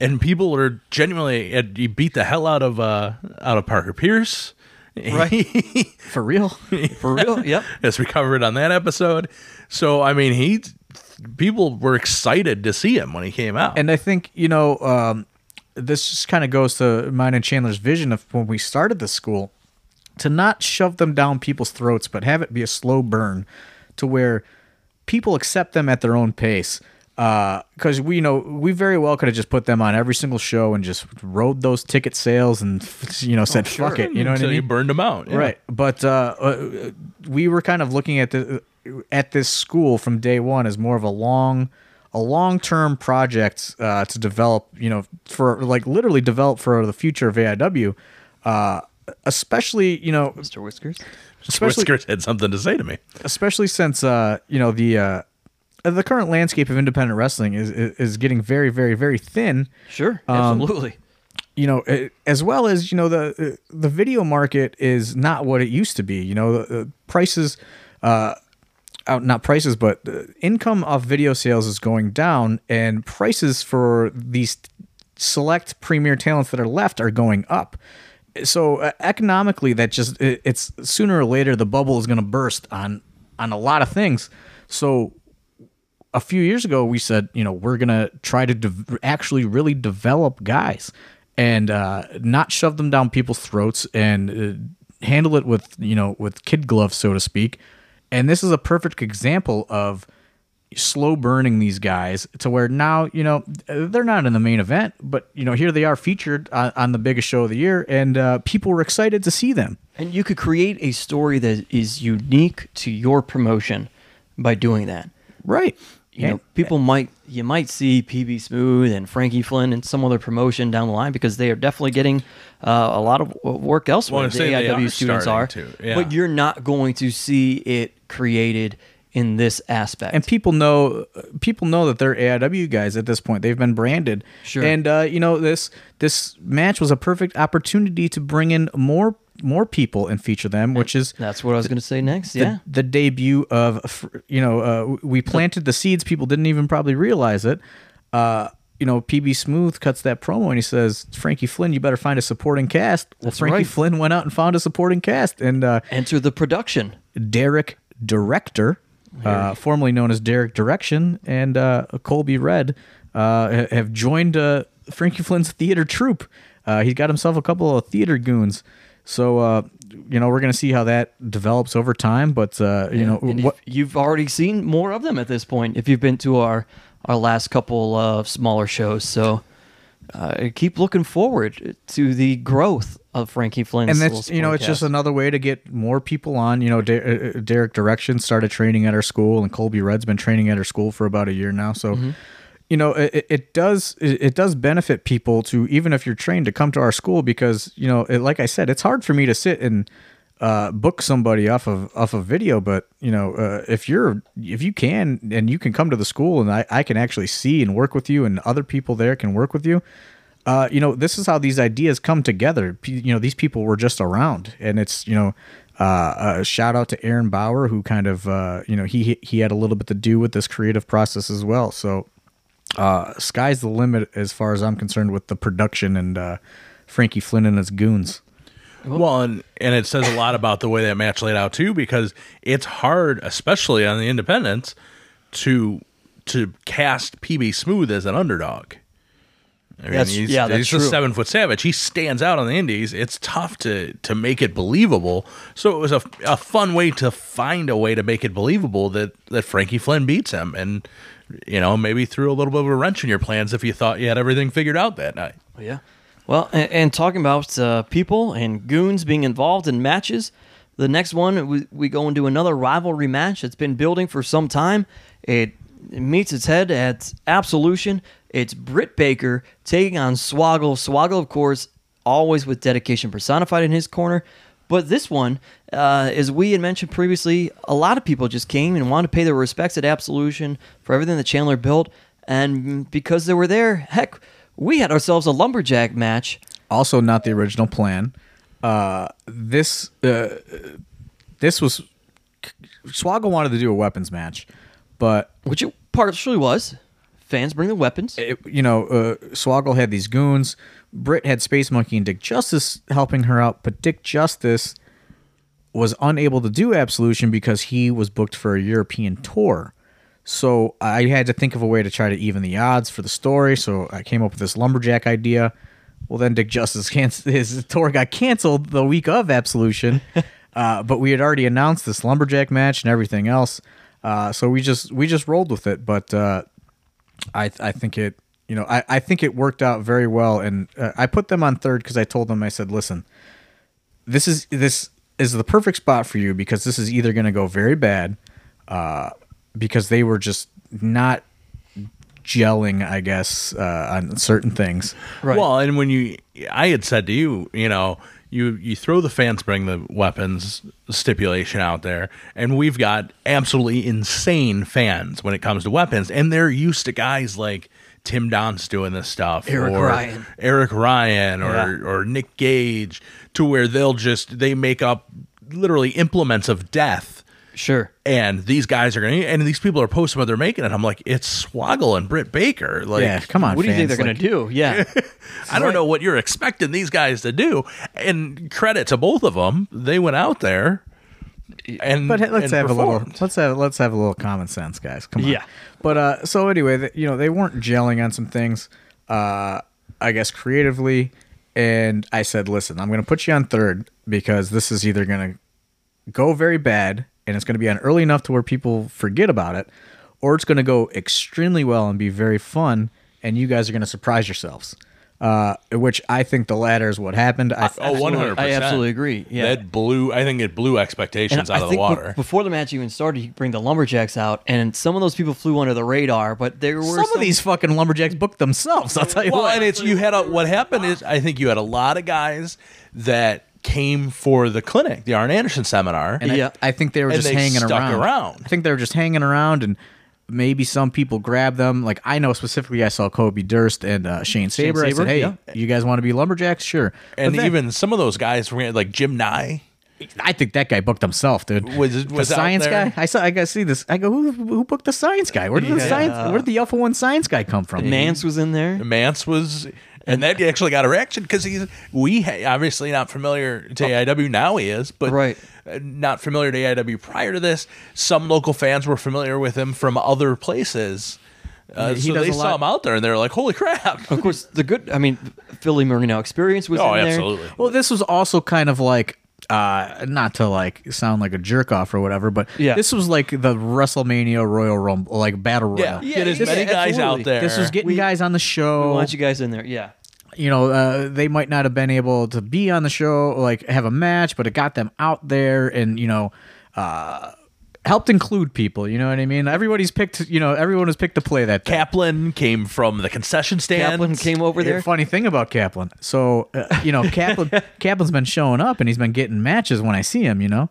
and people are genuinely he beat the hell out of uh out of Parker Pierce Right. For real. For real? Yep. as we covered on that episode so I mean he people were excited to see him when he came out And I think, you know, um, this just kind of goes to mine and Chandler's vision of when we started the school to not shove them down people's throats, but have it be a slow burn to where people accept them at their own pace. Because we you know we very well could have just put them on every single show and just rode those ticket sales and you know said fuck it, you know what I until mean? you burned them out yeah. Right, but uh, uh, we were kind of looking at the at this school from day one as more of a long, a long term project uh, to develop. You know, for like literally develop for the future of AIW. Uh, especially, you know, Mr. Whiskers. especially Whiskers had something to say to me. especially since uh, you know the uh, the current landscape of independent wrestling is is, getting very, very, very thin. Sure. Um, Absolutely. you know, eh, as well as you know the the video market is not what it used to be. You know, the, the prices, uh, out not prices, but the income off video sales is going down, and prices for these select premier talents that are left are going up. So uh, economically, that just it, it's sooner or later the bubble is going to burst on on a lot of things. So a few years ago we said, you know, we're gonna try to de- actually really develop guys and uh, not shove them down people's throats and uh, handle it with you know with kid gloves, so to speak. And this is a perfect example of slow burning these guys to where now you know they're not in the main event, but you know here they are featured on, on the biggest show of the year, and uh, people were excited to see them. And you could create a story that is unique to your promotion by doing that. Right. You know, people might you might see PB Smooth and Frankie Flynn and some other promotion down the line because they are definitely getting uh, a lot of work elsewhere. Well, the AIW are students are, to, yeah. but you're not going to see it created in this aspect. and people know people know that they're AIW guys at this point. They've been branded. Sure. And uh, you know this this match was a perfect opportunity to bring in more more people and feature them, which is That's what I was going to say next. the, yeah. the debut of you know uh, we planted the seeds. People didn't even probably realize it. Uh, you know, PB Smooth cuts that promo and he says, "Frankie Flynn, you better find a supporting cast." Well, That's Frankie right. Flynn went out and found a supporting cast, and uh, Enter the production. Derek Director, uh, formerly known as Derek Direction, and uh, Colby Red uh, have joined uh, Frankie Flynn's theater troupe. Uh, he's got himself a couple of theater goons. So, uh, you know, we're going to see how that develops over time. But, uh, you know, what, you've already seen more of them at this point if you've been to our our last couple of smaller shows. So uh, keep looking forward to the growth of Frankie Flynn's. and that's you know it's just another way to get more people on you know Der- uh, derek direction started training at our school and colby red's been training at our school for about a year now so Mm-hmm. You know it, it does it, does benefit people to even if you're trained to come to our school because you know it, like i said it's hard for me to sit and uh, book somebody off of off of video but you know uh, if you're if you can and you can come to the school and I, I can actually see and work with you and other people there can work with you uh, you know, this is how these ideas come together. You know, these people were just around, and it's you know, uh, a shout out to Aaron Bauer who kind of uh, you know he he had a little bit to do with this creative process as well. So, uh, sky's the limit as far as I'm concerned with the production and uh, Frankie Flynn and his goons. Well, and, and it says a lot about the way that match laid out too, because it's hard, especially on the independents, to to cast PB Smooth as an underdog. I mean, That's- he's, yeah, that's he's true. a seven foot savage. He stands out on the indies. It's tough to to make it believable. So it was a, a fun way to find a way to make it believable that that Frankie Flynn beats him, and you know maybe threw a little bit of a wrench in your plans if you thought you had everything figured out that night. Yeah. Well, and, and talking about uh, people and goons being involved in matches, the next one we, we go into another rivalry match that's been building for some time. It, it meets its head at Absolution. It's Britt Baker taking on Swoggle. Swoggle, of course, always with dedication personified in his corner. But this one, uh, as we had mentioned previously, a lot of people just came and wanted to pay their respects at Absolution for everything that Chandler built. And because they were there, heck, we had ourselves a lumberjack match. Also, not the original plan. Uh, this uh, this was Swoggle wanted to do a weapons match, but which it partially was. Fans bring the weapons. it, you know, uh, Swoggle had these goons. Britt had Space Monkey and Dick Justice helping her out, but Dick Justice was unable to do Absolution because he was booked for a European tour. So I had to think of a way to try to even the odds for the story. So I came up with this lumberjack idea. Well, then Dick Justice his tour got canceled the week of Absolution, uh, but we had already announced this lumberjack match and everything else. Uh, so we just we just rolled with it. But uh, I I think it you know I, I think it worked out very well and uh, I put them on third because I told them I said listen this is this is the perfect spot for you because this is either going to go very bad uh, because they were just not gelling I guess uh, on certain things Right. Well, and when you, I had said to you, you know, you you throw the fans bring the weapons stipulation out there, and we've got absolutely insane fans when it comes to weapons, and they're used to guys like Tim Donst doing this stuff, Eric or Ryan. Eric Ryan, or Yeah. or Nick Gage, to where they'll just they make up literally implements of death Sure. and these guys are going to and these people are posting what they're making and i'm like it's swoggle and britt baker like yeah come on What do you think they're like- going to do? Yeah. i don't know what you're expecting these guys to do and credit to both of them they went out there and But hey, let's and have a little let's have let's have a little common sense, guys. Come on. Yeah. But uh, so anyway, th- you know, they weren't gelling on some things. Uh, I guess creatively, and I said, listen, I'm going to put you on third because this is either going to go very bad and it's going to be on early enough to where people forget about it, or it's going to go extremely well and be very fun, and you guys are going to surprise yourselves. Uh, which I think the latter is what happened. I, Oh, 100 I absolutely agree. Yeah. that blew. I think it blew expectations And out I of the think be- water. before the match even started, you bring the lumberjacks out, and some of those people flew under the radar. But there were some, of these fucking lumberjacks booked themselves. I'll tell you well, what. and it's you had a, what happened is I think you had a lot of guys that came for the clinic, the Arn Anderson seminar. And Yeah. I, I think they were And just they hanging stuck around. around. I think they were just hanging around, and maybe some people grabbed them. Like I know specifically, I saw Kobe Durst and uh, Shane Saber. I Saber, said, "Hey, yeah. you guys want to be lumberjacks? Sure." and then- even some of those guys were like Jim Nye. I think that guy booked himself, dude. Was- the was out science guy? I saw. I got to see this. I go, who, who booked the science guy? Where did the Yeah. science? Where did the Alpha One science guy come from? Nance was in there. Mance was, and that actually got a reaction because he's we ha- obviously not familiar to AIW now he is, but Right. uh, not familiar to AIW prior to this. Some local fans were familiar with him from other places. Uh, He so does they a saw him out there and they were like, "Holy crap!" Of course, the good. I mean, Philly Marino experience was oh, in there. absolutely. Well, this was also kind of like uh not to like sound like a jerk off or whatever, but Yeah. this was like the WrestleMania Royal Rumble, like battle royal. Yeah, get as yeah, many guys absolutely. out there. This was getting We- guys on the We show. want you guys in there. Yeah. You know, uh, they might not have been able to be on the show, like have a match, but it got them out there and, you know, uh, helped include people. You know what I mean? Everybody's picked, you know, everyone has picked to play that. day. Kaplan came from the concession stand. Kaplan came over there. Funny thing about Kaplan. So, uh, you know, Kaplan Kaplan's been showing up and he's been getting matches when I see him, you know.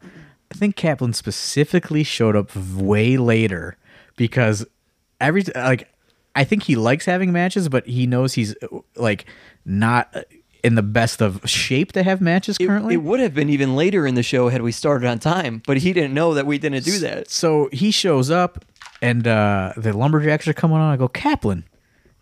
I think Kaplan specifically showed up way later because every like I think he likes having matches, but he knows he's like not in the best of shape to have matches currently. it would have been even later in the show had we started on time, but he didn't know that we didn't do that. so he shows up and uh, the lumberjacks are coming on. I go, Kaplan,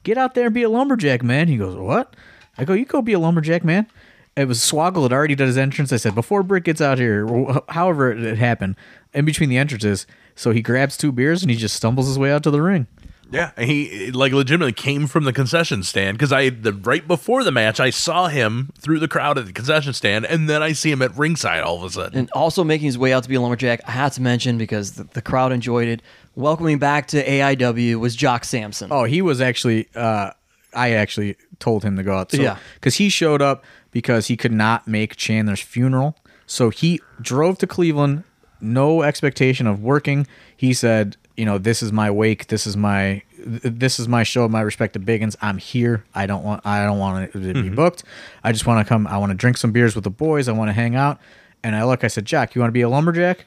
get out there and be a lumberjack, man. He goes, What? I go, You go be a lumberjack, man. It was Swoggle had already done his entrance. I said, Before Brick gets out here, however it it happened, in between the entrances. So he grabs two beers and he just stumbles his way out to the ring. Yeah, and he like legitimately came from the concession stand because I the right before the match I saw him through the crowd at the concession stand, and then I see him at ringside all of a sudden. And also making his way out to be a lumberjack, I had to mention because the, the crowd enjoyed it. Welcoming back to AIW was Jock Samson. Oh, he was actually. Uh, I actually told him to go out. So, Yeah. because he showed up because he could not make Chandler's funeral, so he drove to Cleveland, no expectation of working. He said, "You know, this is my wake. This is my." This is my show. My respect to Biggins. I'm here. I don't want. I don't want it to be booked. I just want to come. I want to drink some beers with the boys. I want to hang out. And I look. I said, Jack, you want to be a lumberjack?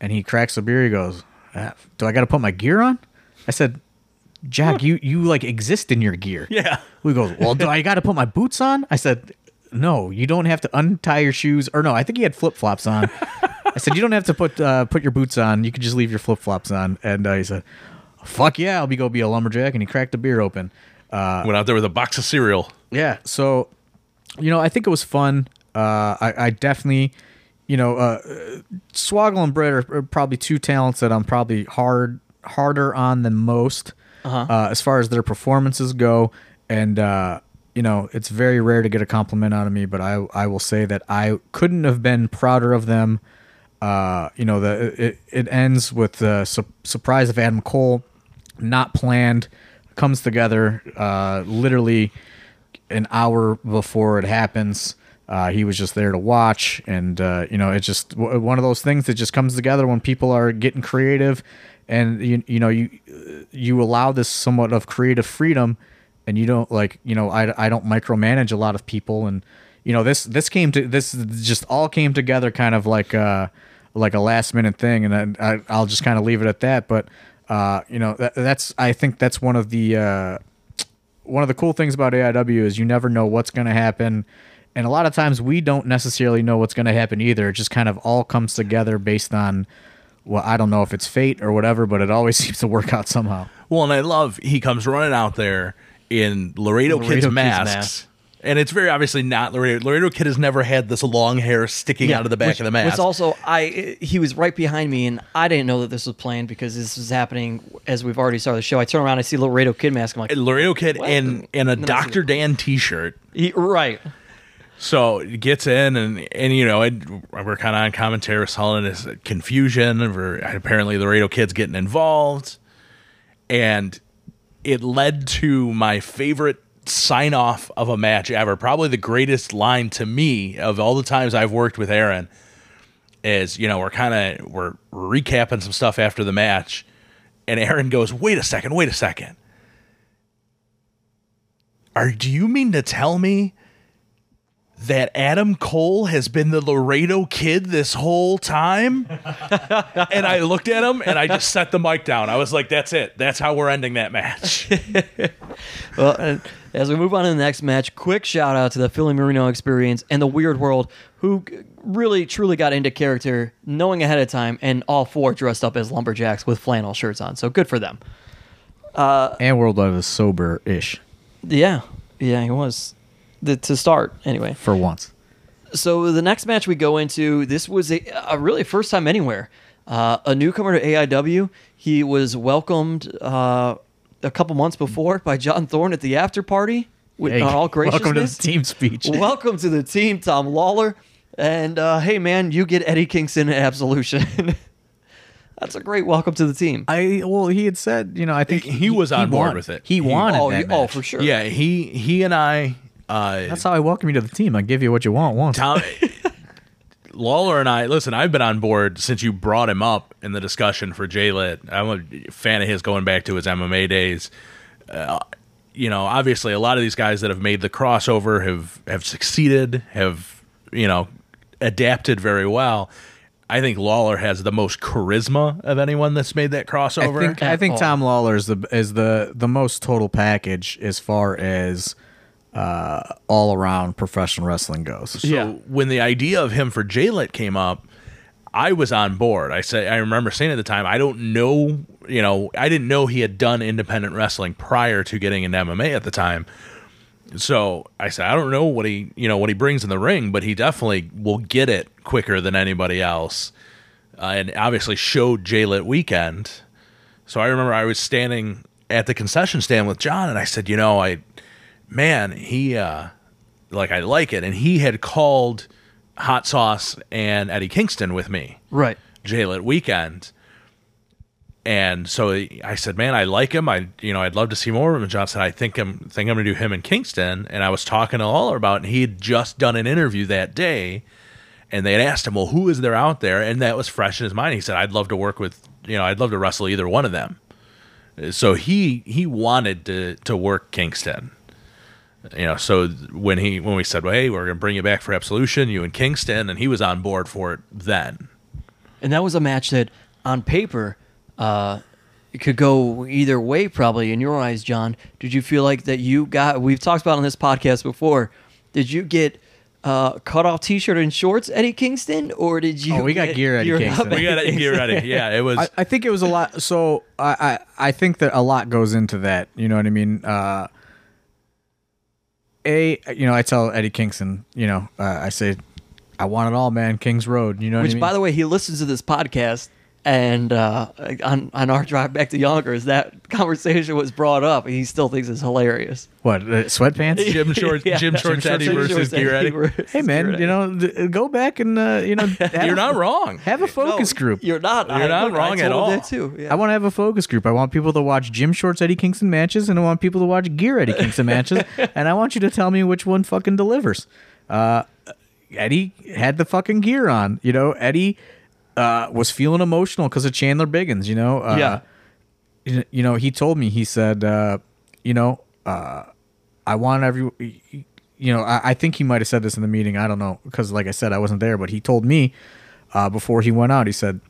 And he cracks a beer. He goes, "Ah, "Do I got to put my gear on?" I said, Jack, you you like exist in your gear. Yeah. We goes, well, do I got to put my boots on? I said, no, you don't have to untie your shoes. Or no, I think he had flip flops on. I said, you don't have to put uh, put your boots on. You can just leave your flip flops on. And uh, he said, fuck yeah, I'll be go be a lumberjack. And he cracked the beer open. Uh, Went out there with a box of cereal. yeah. So, you know, I think it was fun. Uh, I, I definitely, you know, uh, Swoggle and Britt are, are probably two talents that I'm probably hard harder on than most uh as far as their performances go. And uh, you know, it's very rare to get a compliment out of me, but I I will say that I couldn't have been prouder of them. Uh, you know, the it, it ends with the su- surprise of Adam Cole, not planned, comes together uh, literally an hour before it happens. Uh, he was just there to watch, and uh, you know, it's just w- one of those things that just comes together when people are getting creative, and you you know you you allow this somewhat of creative freedom, and you don't like you know I, I don't micromanage a lot of people, and you know this this came to this just all came together kind of like uh like a last minute thing, and I, I'll just kind of leave it at that, but. Uh, you know that, that's I think that's one of the uh, one of the cool things about AIW is you never know what's going to happen. And a lot of times we don't necessarily know what's going to happen either. It just kind of all comes together based on, well, I don't know if it's fate or whatever, but it always seems to work out somehow. Well, and I love he comes running out there in Laredo, Laredo Kids Kids masks, masks. And it's very obviously not Laredo. Laredo Kid has never had this long hair sticking out of the back which, of the mask. Which also, I he was right behind me, and I didn't know that this was planned because this was happening as we've already started the show. I turn around, I see Laredo Kid mask. I'm like, Laredo Kid What? and in a And see- Dr. Dan T-shirt. he, right. So he gets in, and and you know, it, we're kind of on commentary. Is confusion. We're, apparently, the Laredo Kid's getting involved, and it led to my favorite sign off of a match ever. Probably the greatest line to me of all the times I've worked with Aaron. Is you know we're kind of we're recapping some stuff after the match, and Aaron goes, "Wait a second, wait a second. Are do you mean to tell me?" That Adam Cole has been the Laredo kid this whole time? and I looked at him and I just set the mic down. I was like, that's it. That's how we're ending that match. Well, and as we move on to the next match, quick shout out to the Philly Marino experience and the Weird World, who really truly got into character, knowing ahead of time, and all four dressed up as lumberjacks with flannel shirts on. So good for them. Uh, and World Worldwide was sober ish Yeah, yeah, he was. The, to start anyway. for once. So the next match we go into, this was a, a really first time anywhere. Uh, a newcomer to AIW. He was welcomed uh, a couple months before by John Thorne at the after party. With Hey, all graciousness. welcome to the team speech. Welcome to the team, Tom Lawlor. And uh, hey, man, you get Eddie Kingston at Absolution. That's a great welcome to the team. I well, he had said, you know, I think He was on board won- with it. He He- wanted oh, that you- oh, for sure. yeah, he he and I uh That's how I welcome you to the team. I give you what you want once. Tom Lawlor and I listen, I've been on board since you brought him up in the discussion for J Lit. I'm a fan of his going back to his MMA days. Uh, you know, obviously a lot of these guys that have made the crossover have have succeeded, have, you know, adapted very well. I think Lawlor has the most charisma of anyone that's made that I crossover. think I think. Tom Lawlor is the is the the most total package as far as uh, all around professional wrestling goes. So Yeah. when the idea of him for J-Lit came up, I was on board. I say I remember saying at the time, I don't know, you know, I didn't know he had done independent wrestling prior to getting into MMA at the time. So I said, I don't know what he, you know, what he brings in the ring, but he definitely will get it quicker than anybody else. Uh, and obviously showed J-Lit weekend. So I remember I was standing at the concession stand with John, and I said, you know, I, man, he, uh, like I like it, and he had called Hot Sauce and Eddie Kingston with me, Right. J-Lit weekend. And so I said, "Man, I like him. I, you know, I'd love to see more of him." And John said, "I think I'm think I'm going to do him in Kingston." And I was talking to Lawlor about, it, and he had just done an interview that day, and they had asked him, "Well, who is there out there?" And that was fresh in his mind. He said, "I'd love to work with, you know, I'd love to wrestle either one of them." So he he wanted to to work Kingston. You know, so when he when we said, "Well, hey, we're going to bring you back for Absolution, you and Kingston," and he was on board for it then. And that was a match that, on paper, uh, it could go either way. Probably in your eyes, John. Did you feel like that you got? We've talked about on this podcast before. Did you get uh, cut off T-shirt and shorts, Eddie Kingston, or did you? Oh, we got gear, Eddie Kingston. up We got to Eddie get Kingston? ready. Yeah, it was. I, I think it was a lot. So I, I I think that a lot goes into that. You know what I mean? Uh, a you know I tell Eddie Kingston, you know uh, I say, I want it all, man. Kings Road. You know Which, I mean? by the way, he listens to this podcast, and uh, on on our drive back to Yonkers, that conversation was brought up. and He still thinks it's hilarious. what uh, sweatpants? Jim Shorts, Yeah. Jim Shorts Jim Eddie Shorts versus Gear Eddie. versus hey man, Gear you know d- go back and uh, you know You're not wrong. Have a focus No, group. You're not. You're I- not look, wrong at told him all. that too. Yeah. I want to have a focus group. I want people to watch Jim Shorts Eddie Kingston matches, and I want people to watch Gear Eddie Kingston matches, and I want you to tell me which one fucking delivers. Uh, Eddie had the fucking gear on. You know, Eddie uh, was feeling emotional because of Chandler Biggins. You know, uh, Yeah. you you know, he told me he said, uh, you know, uh, I want every. You know, I, I think he might have said this in the meeting. I don't know because, like I said, I wasn't there. But he told me uh, before he went out. He said,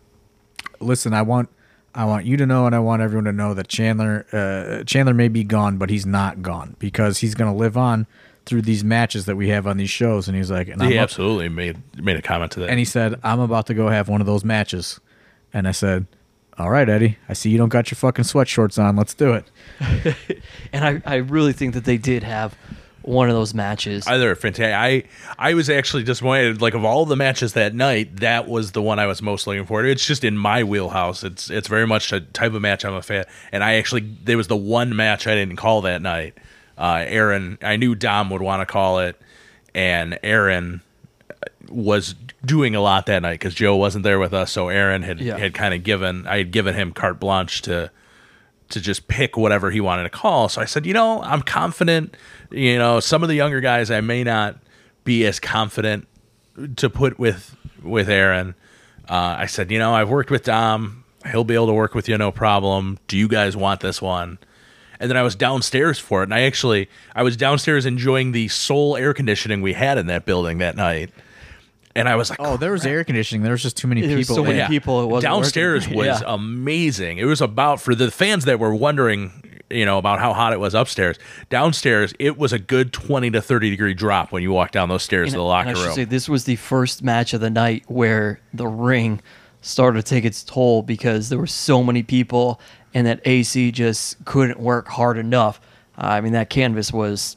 listen, I want I want you to know and I want everyone to know that Chandler uh, Chandler may be gone, but he's not gone because he's going to live on through these matches that we have on these shows. And he's like, and, I'm He up- absolutely made made a comment to that. and he said, I'm about to go have one of those matches. And I said, all right, Eddie, I see you don't got your fucking sweatshorts on. Let's do it. and I, I really think that they did have one of those matches. Either fantastic. I I was actually disappointed. Like of all the matches that night, that was the one I was most looking forward to. It's just in my wheelhouse. It's it's very much a type of match I'm a fan. And I actually there was the one match I didn't call that night. Uh, Aaron, I knew Dom would want to call it, and Aaron was doing a lot that night because Joe wasn't there with us. So Aaron had Yeah. had kind of given I had given him carte blanche to to just pick whatever he wanted to call. So I said, you know, I'm confident. You know, some of the younger guys I may not be as confident to put with with Aaron. Uh, I said, you know, I've worked with Dom. He'll be able to work with you, no problem. Do you guys want this one? And then I was downstairs for it, and I actually I was downstairs enjoying the sole air conditioning we had in that building that night. And I was like, Oh, there was air conditioning. There was just too many There was people. so many in. people, it wasn't downstairs working. was Yeah. amazing. It was about for the fans that were wondering, you know, about how hot it was upstairs. Downstairs, it was a good twenty to thirty degree drop when you walk down those stairs to the locker And I room. say this was the first match of the night where the ring started to take its toll because there were so many people and that AC just couldn't work hard enough. Uh, I mean, that canvas was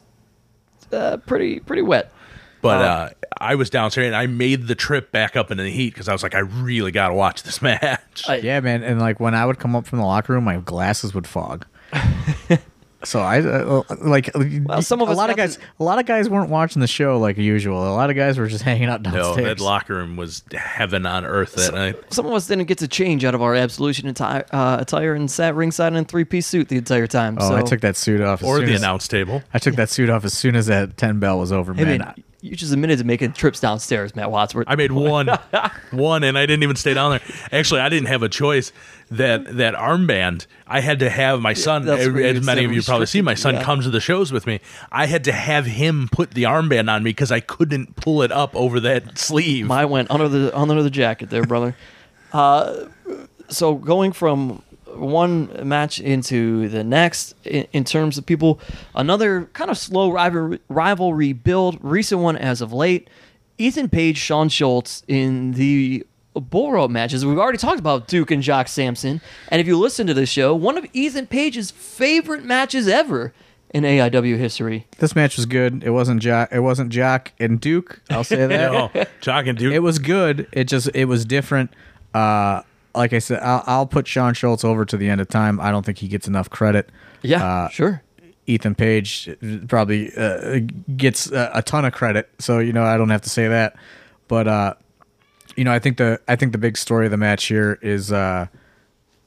uh, pretty pretty wet. but uh, I was downstairs and I made the trip back up into the heat because I was like, I really got to watch this match. I- Yeah, man. And like when I would come up from the locker room, my glasses would fog. so I uh, like Well, some of a lot of guys. to- A lot of guys weren't watching the show like usual. A lot of guys were just hanging out downstairs. no, downstairs. that locker room was heaven on earth that night. Some of us didn't get to change out of our absolution attire, uh, attire and sat ringside in a three piece suit the entire time. oh, so I took that suit off. As Or soon the as- announce table. I took that suit off as soon as that ten bell was over, Hey, man. man, you just admitted to making trips downstairs, Matt Wadsworth. I made one, one, and I didn't even stay down there. Actually, I didn't have a choice. That that armband, I had to have my son. that's as where you as many of you probably see, my son yeah. comes to the shows with me. I had to have him put the armband on me because I couldn't pull it up over that sleeve. Mine went under the under the jacket there, brother. Uh, so going from one match into the next in, in terms of people, another kind of slow rivalry, rivalry build, recent one as of late. Ethan Page, Shawn Shultz in the bull rope matches. We've already talked about Duke and Jock Sampson, and if you listen to this show, one of Ethan Page's favorite matches ever in AIW history. this match was good. It wasn't Jock. It wasn't Jock and Duke. I'll say that. no, Jock and Duke. It was good. It just it was different. Uh, like I said, I'll, I'll put Shawn Shultz over to the end of time. I don't think he gets enough credit. Yeah, Uh, sure. Ethan Page probably uh, gets a, a ton of credit, so you know I don't have to say that. But uh, you know, I think the I think the big story of the match here is uh,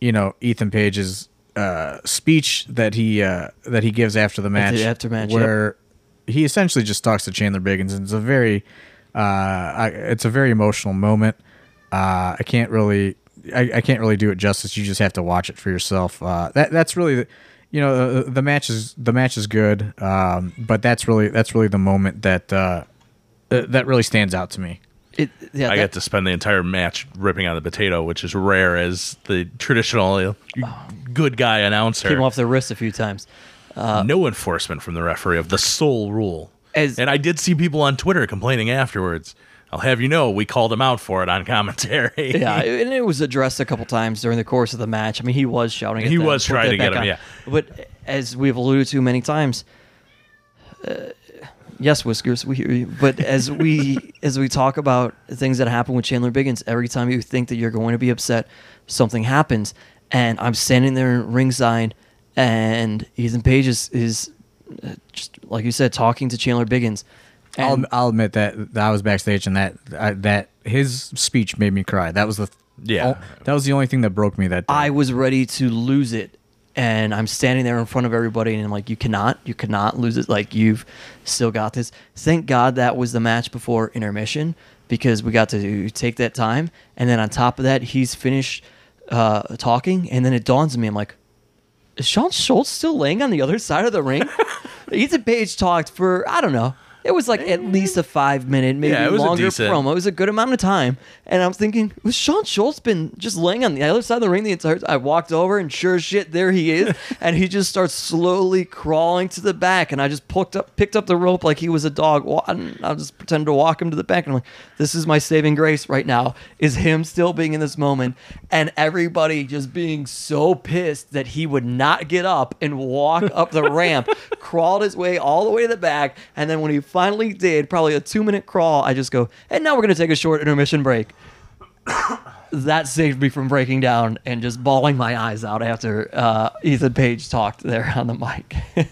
you know Ethan Page's uh, speech that he uh, that he gives after the match, after match, yep. where he essentially just talks to Chandler Biggins, and it's a very uh, I, it's a very emotional moment. Uh, I can't really I, I can't really do it justice. You just have to watch it for yourself. Uh, that that's really the, you know the, the match is the match is good, um, but that's really that's really the moment that uh, that really stands out to me. It, yeah, I that- got to spend the entire match ripping on the potato, which is rare as the traditional uh, good guy announcer. came off the wrist a few times. no enforcement from the referee of the sole rule. As- and I did see people on Twitter complaining afterwards. I'll have you know, we called him out for it on commentary. Yeah, and it was addressed a couple times during the course of the match. I mean, he was shouting. At He them, was trying to get him, on." yeah. But as we've alluded to many times, uh, yes, whiskers, we hear you. But as we as we talk about things that happen with Chandler Biggins, every time you think that you're going to be upset, something happens, and I'm standing there ringside, and Ethan Page is, is uh, just like you said, talking to Chandler Biggins. I'll, And I'll admit that, that I was backstage and that I, that his speech made me cry. That was the Yeah. oh, that was the only thing that broke me that day. I was ready to lose it. And I'm standing there in front of everybody, and I'm like, "You cannot, you cannot lose it. Like you've still got this." Thank God that was the match before intermission because we got to take that time. And then on top of that, he's finished uh, talking, and then it dawns on me, I'm like, "Is Shawn Shultz still laying on the other side of the ring?" Ethan Page talked for I don't know It was like at least a five minute, maybe Yeah, it was a longer decent- promo. It was a good amount of time. And I was thinking, was Shawn Shultz been just laying on the other side of the ring the entire time? I walked over and sure as shit, there he is. and he just starts slowly crawling to the back. And I just picked up picked up the rope like he was a dog. Wa- and I just pretended to walk him to the back. And I'm like, this is my saving grace right now, is him still being in this moment. And everybody just being so pissed that he would not get up and walk up the ramp, crawled his way all the way to the back. And then when he finally did, probably a two minute crawl, I just go, and now we're going to take a short intermission break. that saved me from breaking down and just bawling my eyes out after uh, Ethan Page talked there on the mic.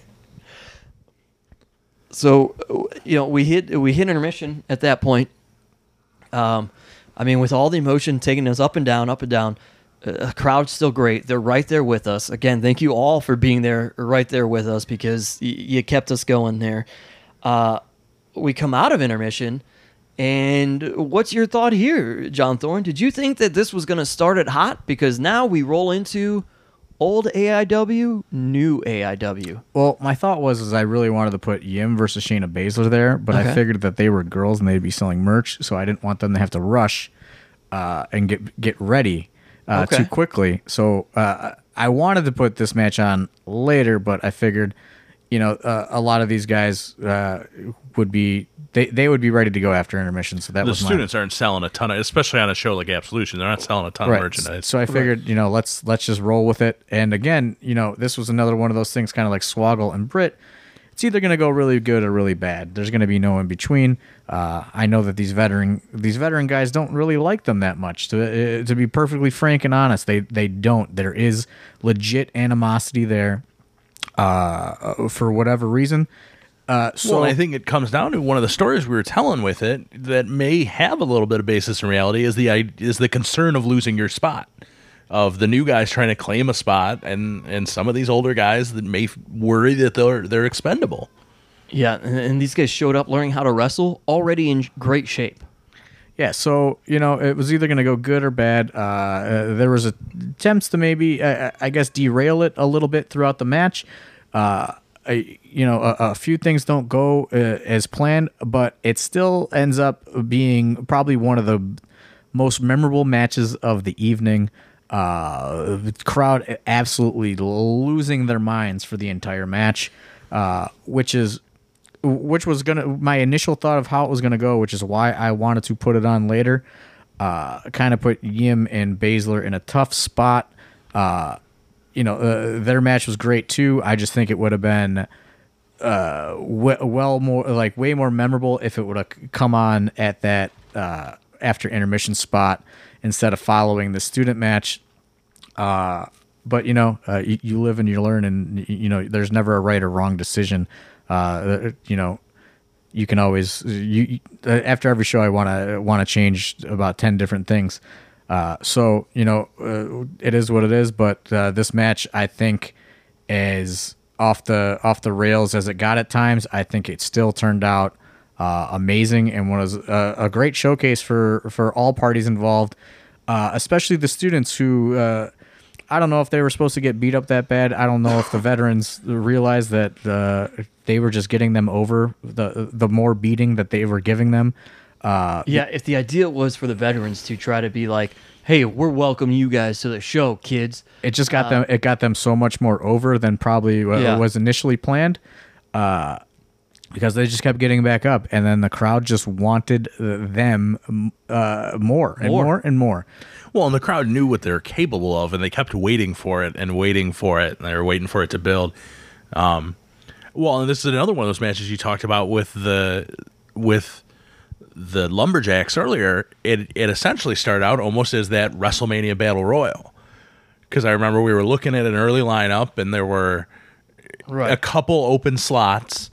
so, you know, we hit we hit intermission at that point. Um, I mean, with all the emotion taking us up and down, up and down, uh, the crowd's still great. They're right there with us. Again, thank you all for being there, right there with us, because y- you kept us going there. Uh, we come out of intermission, and what's your thought here, John Thorne? Did you think that this was going to start it hot? Because now we roll into old AIW, new AIW. Well, my thought was is I really wanted to put Yim versus Shayna Baszler there, but Okay. I figured that they were girls and they'd be selling merch, so I didn't want them to have to rush uh, and get get ready uh, Okay. too quickly. So uh, I wanted to put this match on later, but I figured, you know, uh, a lot of these guys uh, would be they, they would be ready to go after intermission. So that The was my- students aren't selling a ton of, especially on a show like Absolution. They're not selling a ton right. of merchandise. So I figured, you know, let's let's just roll with it. And again, you know, this was another one of those things, kind of like Swoggle and Britt. It's either going to go really good or really bad. There's going to be no in between. Uh, I know that these veteran these veteran guys don't really like them that much. To uh, to be perfectly frank and honest, they they don't. There is legit animosity there, uh, for whatever reason. Uh, so well, I think it comes down to one of the stories we were telling with it that may have a little bit of basis in reality is the is the concern of losing your spot, of the new guys trying to claim a spot, and and some of these older guys that may worry that they're they're expendable. Yeah, and, and these guys showed up learning how to wrestle already in great shape. Yeah, so you know it was either going to go good or bad. Uh, uh, there was attempts to maybe, uh, I guess, derail it a little bit throughout the match. Uh, You know, a, a few things don't go uh, as planned, but it still ends up being probably one of the most memorable matches of the evening. Uh, the crowd absolutely losing their minds for the entire match, uh, which is which was gonna my initial thought of how it was gonna go, which is why I wanted to put it on later. Uh, kind of put Yim and Baszler in a tough spot. Uh, you know, uh, their match was great too. I just think it would have been uh, we- well more like way more memorable if it would have come on at that uh, after intermission spot instead of following the student match. Uh, but you know, uh, you, you live and you learn, and you know, there's never a right or wrong decision. Uh, you know, you can always you, you after every show I want to want to change about 10 different things. Uh, so, you know, uh, it is what it is, but uh, this match I think is off the off the rails as it got at times. I think it still turned out uh, amazing and was a, a great showcase for for all parties involved, uh, especially the students who uh, I don't know if they were supposed to get beat up that bad. I don't know if the veterans realized that uh, they were just getting them over the the more beating that they were giving them. Uh, Yeah, if the idea was for the veterans to try to be like, "Hey, we're welcoming you guys to the show, kids," it just got them it got them so much more over than probably what Yeah. was initially planned. Uh, because they just kept getting back up, and then the crowd just wanted uh, them uh, more and More. more and more. Well, and the crowd knew what they're capable of, and they kept waiting for it and waiting for it, and they were waiting for it to build. Um, well, and this is another one of those matches you talked about with the with the lumberjacks earlier. It it essentially started out almost as that WrestleMania Battle Royal, because I remember we were looking at an early lineup, and there were a couple open slots.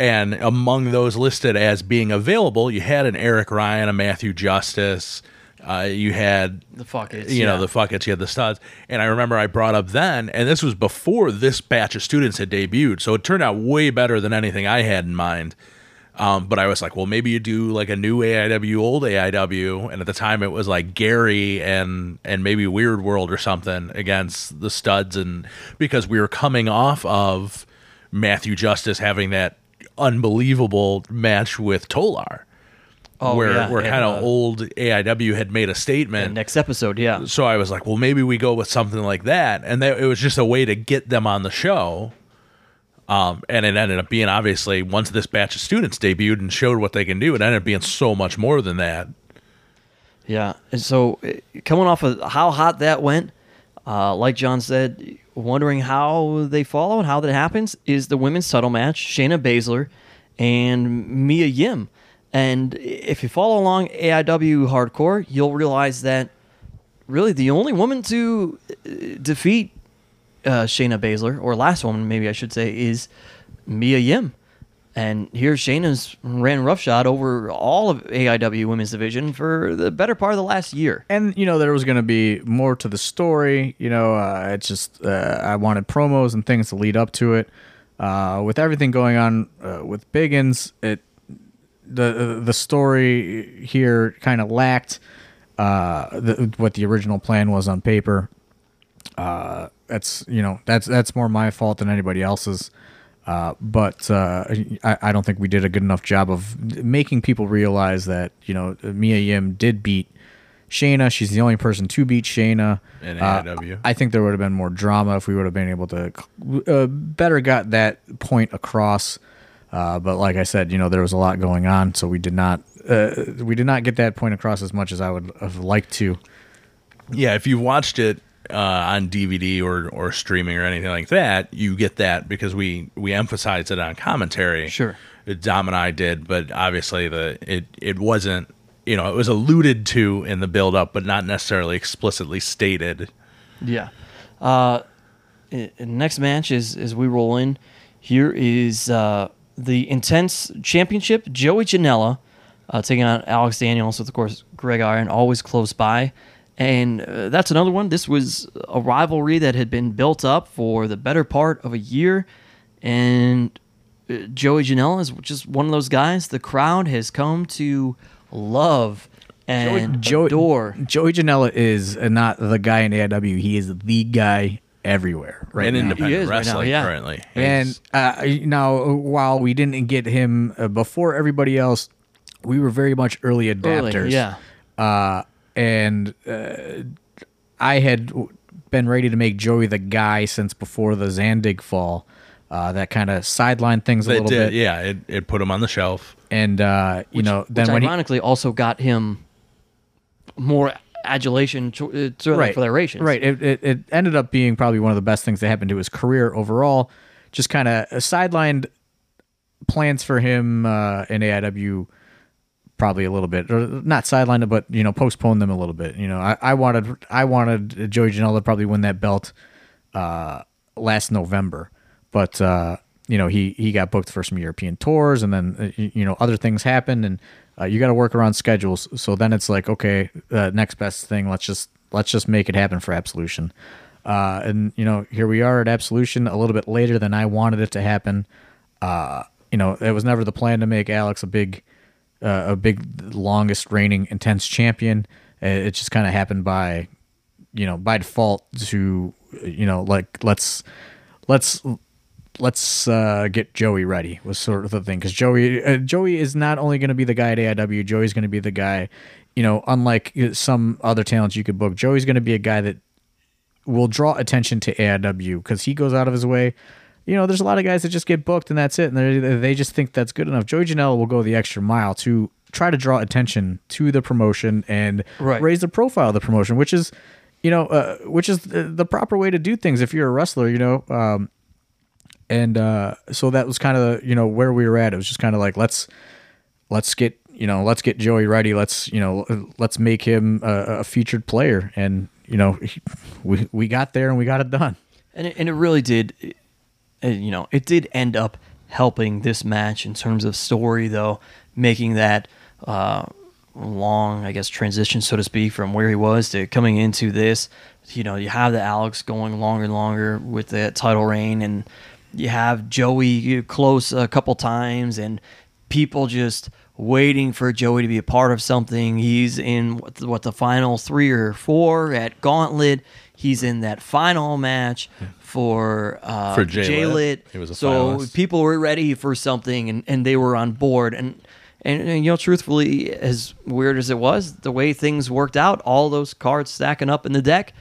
And among those listed as being available, you had an Eric Ryan, a Matthew Justice, uh, you had The fuck it, you yeah. know, the fuckets, you had the studs. And I remember I brought up then, and this was before this batch of students had debuted, so it turned out way better than anything I had in mind. Um, but I was like, well, maybe you do like a new AIW, old AIW, and at the time it was like Gary and and maybe Weird World or something against the studs, and because we were coming off of Matthew Justice having that unbelievable match with Tolar. Oh, where yeah, where kind of uh, old AIW had made a statement. next episode, yeah. so I was like, well, maybe we go with something like that, and that, it was just a way to get them on the show. Um, and it ended up being obviously once this batch of students debuted and showed what they can do, it ended up being so much more than that. Yeah. And so uh, coming off of how hot that went, uh, like John said, wondering how they follow and how that happens is the women's title match, Shayna Baszler and Mia Yim. And if you follow along AIW hardcore, you'll realize that really the only woman to uh, defeat uh, Shayna Baszler, or last woman, maybe I should say, is Mia Yim. And here Shayna's ran roughshod over all of AIW women's division for the better part of the last year. and you know there was going to be more to the story you know uh, it's just uh, i wanted promos and things to lead up to it uh, with everything going on uh, with biggins it the the story here kind of lacked uh, the, what the original plan was on paper uh, that's you know that's that's more my fault than anybody else's uh, but uh, I, I don't think we did a good enough job of making people realize that you know Mia Yim did beat Shayna. She's the only person to beat Shayna. In Uh, AIW. I think there would have been more drama if we would have been able to uh, better got that point across. Uh, but like I said, you know there was a lot going on, so we did not uh, we did not get that point across as much as I would have liked to. Yeah, if you watched it uh, on DVD or or streaming or anything like that, you get that because we we emphasized it on commentary. Sure. Dom and I did, but obviously the it it wasn't you know it was alluded to in the build up, but not necessarily explicitly stated. Yeah. Uh, next match is as we roll in. Here is uh, the Intense Championship. Joey Janela uh, taking on Alex Daniels with, of course, Greg Iron always close by. And uh, that's another one. This was a rivalry that had been built up for the better part of a year. And uh, Joey Janela is just one of those guys the crowd has come to love and adore. Joey Janela is not the guy in AIW. He is the guy everywhere right and now. independent He is right now, wrestling yeah. currently. And uh, now, while we didn't get him uh, before everybody else, we were very much early adapters. Early, yeah. Uh, and uh, I had been ready to make Joey the guy since before the Zandig fall. Uh, that kind of sidelined things a it little did, bit. yeah, it, it put him on the shelf. And uh, you know, then which when he, ironically also got him more adulation to, uh, to right for their rations. Right. It, it it ended up being probably one of the best things that happened to his career overall. Just kind of sidelined plans for him uh, in AIW probably a little bit, or not sidelined but you know postpone them a little bit. You know, I, I wanted I wanted Joey Janela to probably win that belt uh, last November, but uh, you know he he got booked for some European tours, and then uh, you know other things happened, and uh, you got to work around schedules. So then it's like okay, uh, next best thing. Let's just let's just make it happen for Absolution. Uh, and you know here we are at Absolution a little bit later than I wanted it to happen. Uh, you know it was never the plan to make Alex a big uh, a big longest reigning intense champion. Uh, It just kind of happened by you know by default to you know like let's let's let's uh, get Joey ready was sort of the thing because Joey uh, Joey is not only going to be the guy at AIW. Joey's going to be the guy. You know, unlike uh, some other talents you could book, Joey's going to be a guy that will draw attention to AIW because he goes out of his way. You know, there's a lot of guys that just get booked and that's it, and they they just think that's good enough. Joey Janela will go the extra mile to try to draw attention to the promotion and Right. raise the profile of the promotion, which is, you know, uh, which is the, the proper way to do things if you're a wrestler. You know, um, and uh, so that was kind of you know where we were at. It was just kind of like let's let's get you know let's get Joey ready. Let's you know let's make him a, a featured player, and you know he- we we got there and we got it done. and it, and it really did you know it did end up helping this match in terms of story though making that uh, long i guess transition so to speak from where he was to coming into this you know you have the alex going longer and longer with the title reign and you have joey close a couple times and people just waiting for Joey to be a part of something. He's in what the, what the final three or four at Gauntlet. He's in that final match for uh, For Jay Jay Lit. Lit. Was a so finalist. people were ready for something, and, and they were on board. And, and and you know, truthfully, as weird as it was, the way things worked out, all those cards stacking up in the deck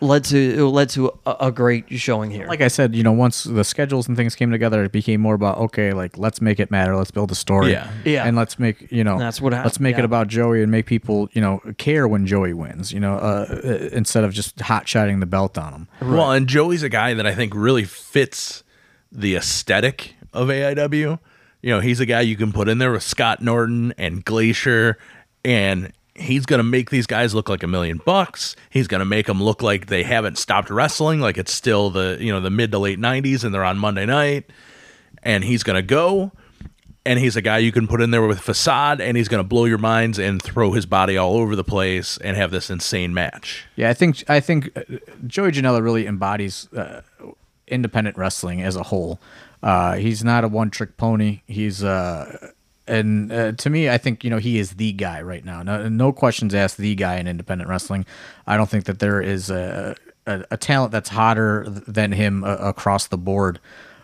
led to it led to a, a great showing here. like I said, you know, once the schedules and things came together, it became more about okay, like let's make it matter, let's build a story, Yeah. Yeah. and let's make you know That's what hap- let's make yeah. it about Joey and make people you know care when Joey wins, you know, uh, uh, instead of just hot shotting the belt on him. Well, and Joey's a guy that I think really fits the aesthetic of AIW. You know, he's a guy you can put in there with Scott Norton and Glacier, and he's going to make these guys look like a million bucks. He's going to make them look like they haven't stopped wrestling, like it's still the you know the mid to late '90s, and they're on Monday night. And he's going to go, and he's a guy you can put in there with facade, and he's going to blow your minds and throw his body all over the place and have this insane match. Yeah, I think I think uh, Joey Janela really embodies uh, independent wrestling as a whole. Uh, he's not a one-trick pony. He's uh, and uh, to me, I think you know he is the guy right now. No, no questions asked. The guy in independent wrestling. I don't think that there is a a, a talent that's hotter than him uh, across the board.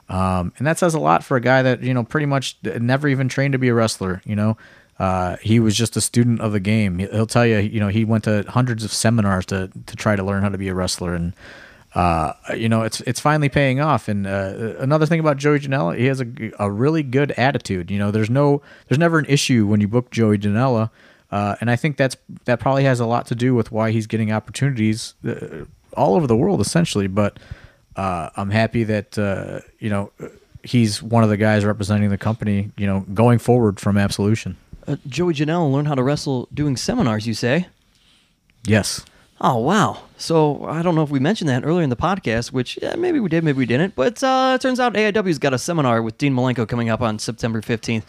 Um, and that says a lot for a guy that you know pretty much never even trained to be a wrestler. You know, uh, he was just a student of the game. He- He'll tell you, you know, he went to hundreds of seminars to to try to learn how to be a wrestler, and uh, you know, it's it's finally paying off. And uh, another thing about Joey Janela, he has a, a really good attitude. You know, there's no there's never an issue when you book Joey Janela. Uh, and I think that's that probably has a lot to do with why he's getting opportunities uh, all over the world, essentially. But uh, I'm happy that uh, you know he's one of the guys representing the company. You know, going forward from Absolution. uh, Joey Janela learned how to wrestle doing seminars. You say? Yes. Oh wow! So I don't know if we mentioned that earlier in the podcast, which yeah, maybe we did, maybe we didn't. But uh, it turns out AIW's got a seminar with Dean Malenko coming up on September fifteenth.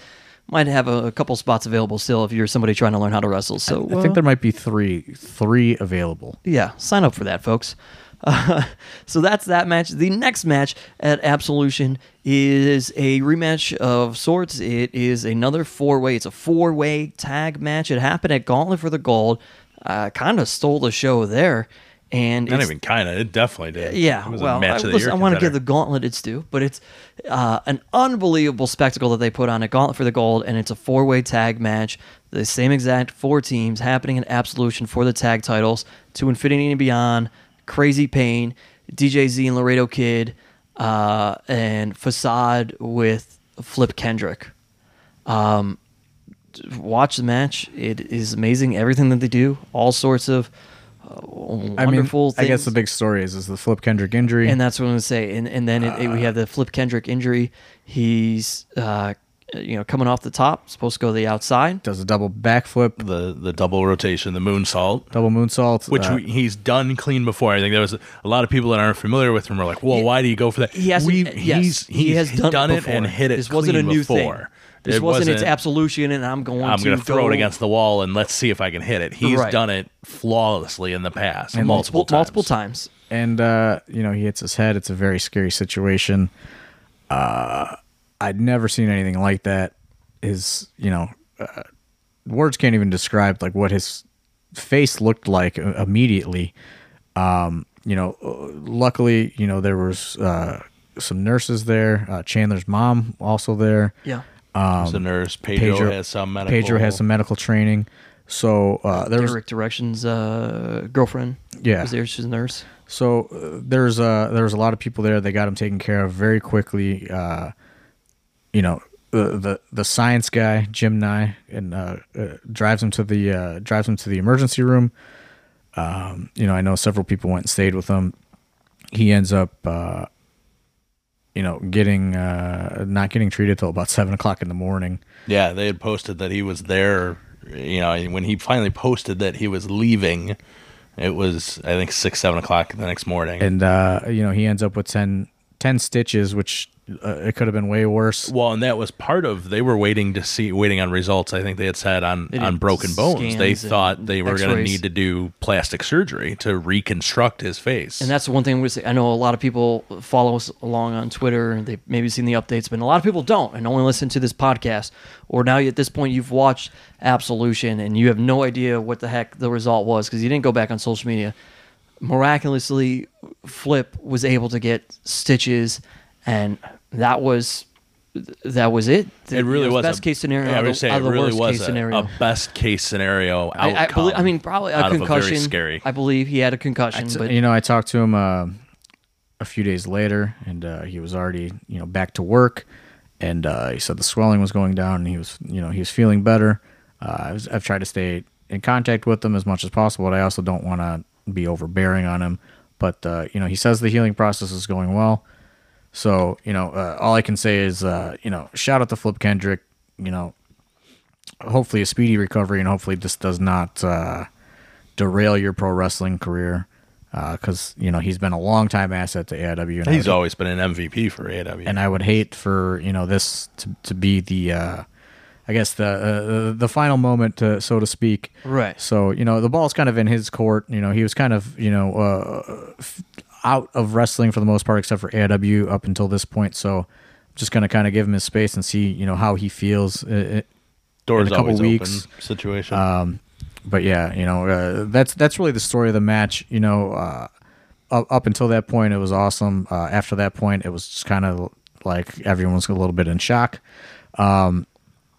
Might have a, a couple spots available still if you're somebody trying to learn how to wrestle. So I think uh, there might be three three available. yeah, sign up for that, folks. Uh, so that's that match. The next match at Absolution is a rematch of sorts. It is another four way. It's a four way tag match. It happened at Gauntlet for the Gold. Uh, kind of stole the show there, and Not even kind of. It definitely did. yeah, well, I, listen, I want to give the gauntlet its due, but it's uh, an unbelievable spectacle that they put on a gauntlet for the gold, and it's a four-way tag match. The same exact four teams happening in Absolution for the tag titles to Infinity and Beyond, Crazy Pain, DJZ and Laredo Kid, uh, and Facade with Flip Kendrick. Um, watch the match; it is amazing. Everything that they do, all sorts of. Uh, I mean, wonderful I guess the big story is is the Flip Kendrick injury. And that's what I'm gonna say. And and then it, it- we have the Flip Kendrick injury. He's uh, you know coming off the top, supposed to go to the outside. does a double backflip, the the double rotation, the moonsault, double moonsault, which uh, we, he's done clean before. I think there was a, a lot of people that aren't familiar with him are like, "Well, why do you go for that?" He has. We- yes, he's, he he's has done, it, before. and hit it. This wasn't a clean new thing. Before. This It wasn't, its wasn't- absolution, and I'm going. I'm to going to throw go it against the wall and let's see if I can hit it. He's Right. done it flawlessly in the past, And multiple, multiple multiple times. times. and uh, you know he hits his head. It's a very scary situation. Uh, I'd never seen anything like that. His, you know, uh, words can't even describe like what his face looked like uh, immediately. Um, you know, uh, luckily, you know there was uh, some nurses there. Uh, Chandler's mom also there. Yeah. He's a nurse. Pedro, Pedro has some medical. Pedro has some medical training. So uh, there was Derek Direction's uh, girlfriend. Yeah. was there. She's a nurse. So uh, there's uh there's a lot of people there. They got him taken care of very quickly. Uh, you know the the the science guy Jim Nye and uh, uh, drives him to the uh, drives him to the emergency room. Um, you know I know several people went and stayed with him. He ends up uh, you know getting uh, not getting treated till about seven o'clock in the morning. Yeah, they had posted that he was there. You know, when he finally posted that he was leaving, it was I think six, seven o'clock the next morning. And uh, you know he ends up with 10, 10 stitches, which uh, it could have been way worse. well, and that was part of they were waiting to see, waiting on results. I think they had said on They on broken bones, they thought they were going to need to do plastic surgery to reconstruct his face. And that's the one thing we say. I know a lot of people follow us along on Twitter and they maybe seen the updates, but a lot of people don't and only listen to this podcast. Or now at this point you've watched Absolution and you have no idea what the heck the result was because you didn't go back on social media. Miraculously, Flip was able to get stitches, and that was that was it. It really was best a- case scenario. Yeah, I would of- say it the really worst was case a, scenario. a best case scenario outcome. I, I believe. I mean, probably a concussion. very scary. I believe he had a concussion, but you know, I talked to him uh, a few days later, and uh, he was already, you know, back to work, and uh, he said the swelling was going down, and he was, you know, he was feeling better. Uh, I was, I've tried to stay in contact with him as much as possible, but I also don't want to be overbearing on him. But uh, you know, he says the healing process is going well. So you know, uh, all I can say is, uh, you know, shout out to Flip Kendrick. You know, hopefully a speedy recovery, and hopefully this does not uh, derail your pro wrestling career. Because you know he's been a long time asset to AIW, and He's would- always been an MVP for AIW. and I would hate for you know this to, to be the, uh, I guess the uh, the final moment, to, so to speak. Right. So you know the ball's kind of in his court. You know he was kind of you know uh, out of wrestling for the most part, except for AIW up until this point. So I'm just gonna kind of give him his space and see you know how he feels. Uh, Doors in a couple always weeks. open situation. um, but yeah, you know, uh, that's that's really the story of the match. You know, uh, up, up until that point, it was awesome. Uh, after that point, it was just kind of like everyone's a little bit in shock.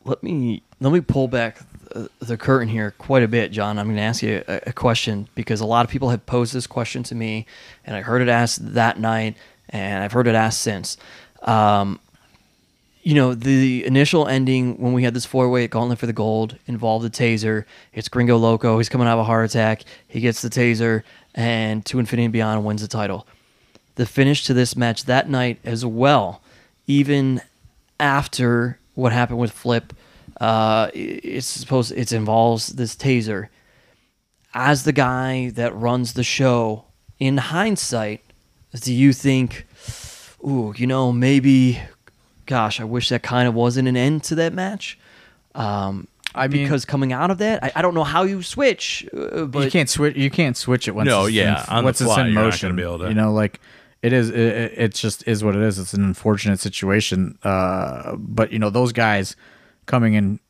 Let me let me pull back the, the curtain here quite a bit, John. I'm going to ask you a, a question because a lot of people have posed this question to me, and I heard it asked that night, and I've heard it asked since. Um, you know, the initial ending when we had this four way at gauntlet for the gold involved a taser. It's Gringo Loco. He's coming out of a heart attack. He gets the taser, and to infinity and beyond wins the title. The finish to this match that night as well, even after what happened with Flip, uh, it's supposed it involves this taser. As the guy that runs the show, in hindsight, do you think, ooh, you know, maybe, gosh, I wish that kind of wasn't an end to that match. Um, I mean- because coming out of that, I, I don't know how you switch, uh, but you can't switch. You can't switch it once. No, it's yeah, in, on the once it's fly, in you're not motion. gonna be able to- You know, like it is. It, it just is what it is. It's an unfortunate situation. Uh, but you know, those guys coming in.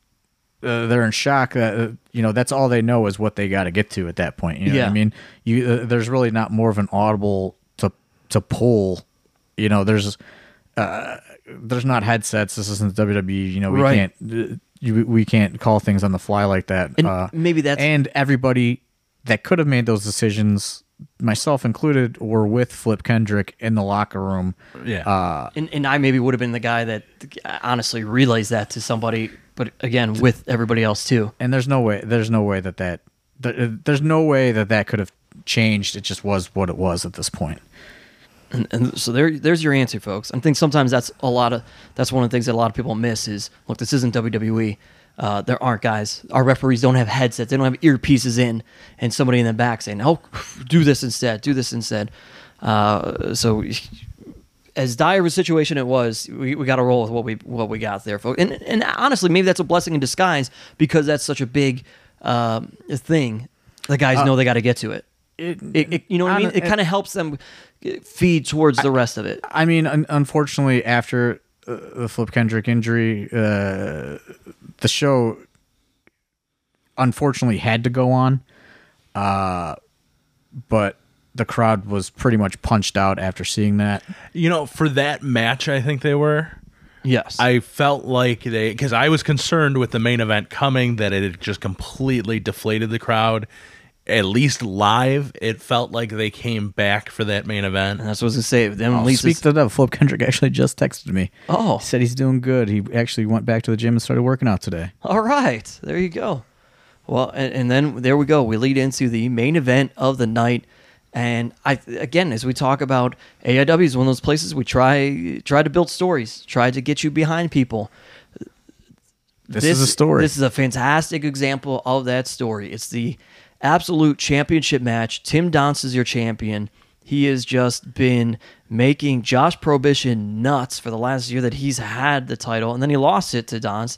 Uh, they're in shock. Uh, you know, that's all they know is what they got to get to at that point. You know what Yeah. I mean? You uh, there's really not more of an audible to to pull. You know, there's uh, there's not headsets. This isn't WWE. You know, we Right. can't uh, you, we can't call things on the fly like that. And uh, maybe that's- and everybody that could have made those decisions, myself included, were with Flip Kendrick in the locker room. yeah. Uh, and, and I maybe would have been the guy that honestly relays that to somebody, but again with everybody else too. and there's no way. There's no way that that. There's no way that that could have changed. It just was what it was at this point. And, and so there, there's your answer, folks. I think sometimes that's a lot of that's one of the things that a lot of people miss is look, this isn't WWE. Uh, there aren't guys. Our referees don't have headsets. They don't have earpieces in, and somebody in the back saying, "Oh, do this instead. Do this instead." Uh, so, as dire of a situation it was, we, we got to roll with what we what we got there, folks. And and honestly, maybe that's a blessing in disguise because that's such a big um, thing. The guys know they got to get to it. It, It, it- you know what I mean? It kind of helps them feed towards the rest of it. I mean, un- unfortunately, after uh, the Flip Kendrick injury, uh, the show unfortunately had to go on. Uh, but the crowd was pretty much punched out after seeing that. you know, for that match, I think they were. Yes. I felt like they because I was concerned with the main event coming that it had just completely deflated the crowd. At least live, it felt like they came back for that main event. and that's what I was gonna say. Them Oh, Lisa's- speak to that, Flip Kendrick actually just texted me. Oh. He said he's doing good. He actually went back to the gym and started working out today. All right, there you go. Well, and, and then there we go. We lead into the main event of the night, and I again, as we talk about AIW is one of those places we try try to build stories, try to get you behind people. This, is a story. This is a fantastic example of that story. It's the absolute championship match. Tim Donst is your champion. He has just been making Josh Prohibition nuts for the last year that he's had the title, and then he lost it to Donst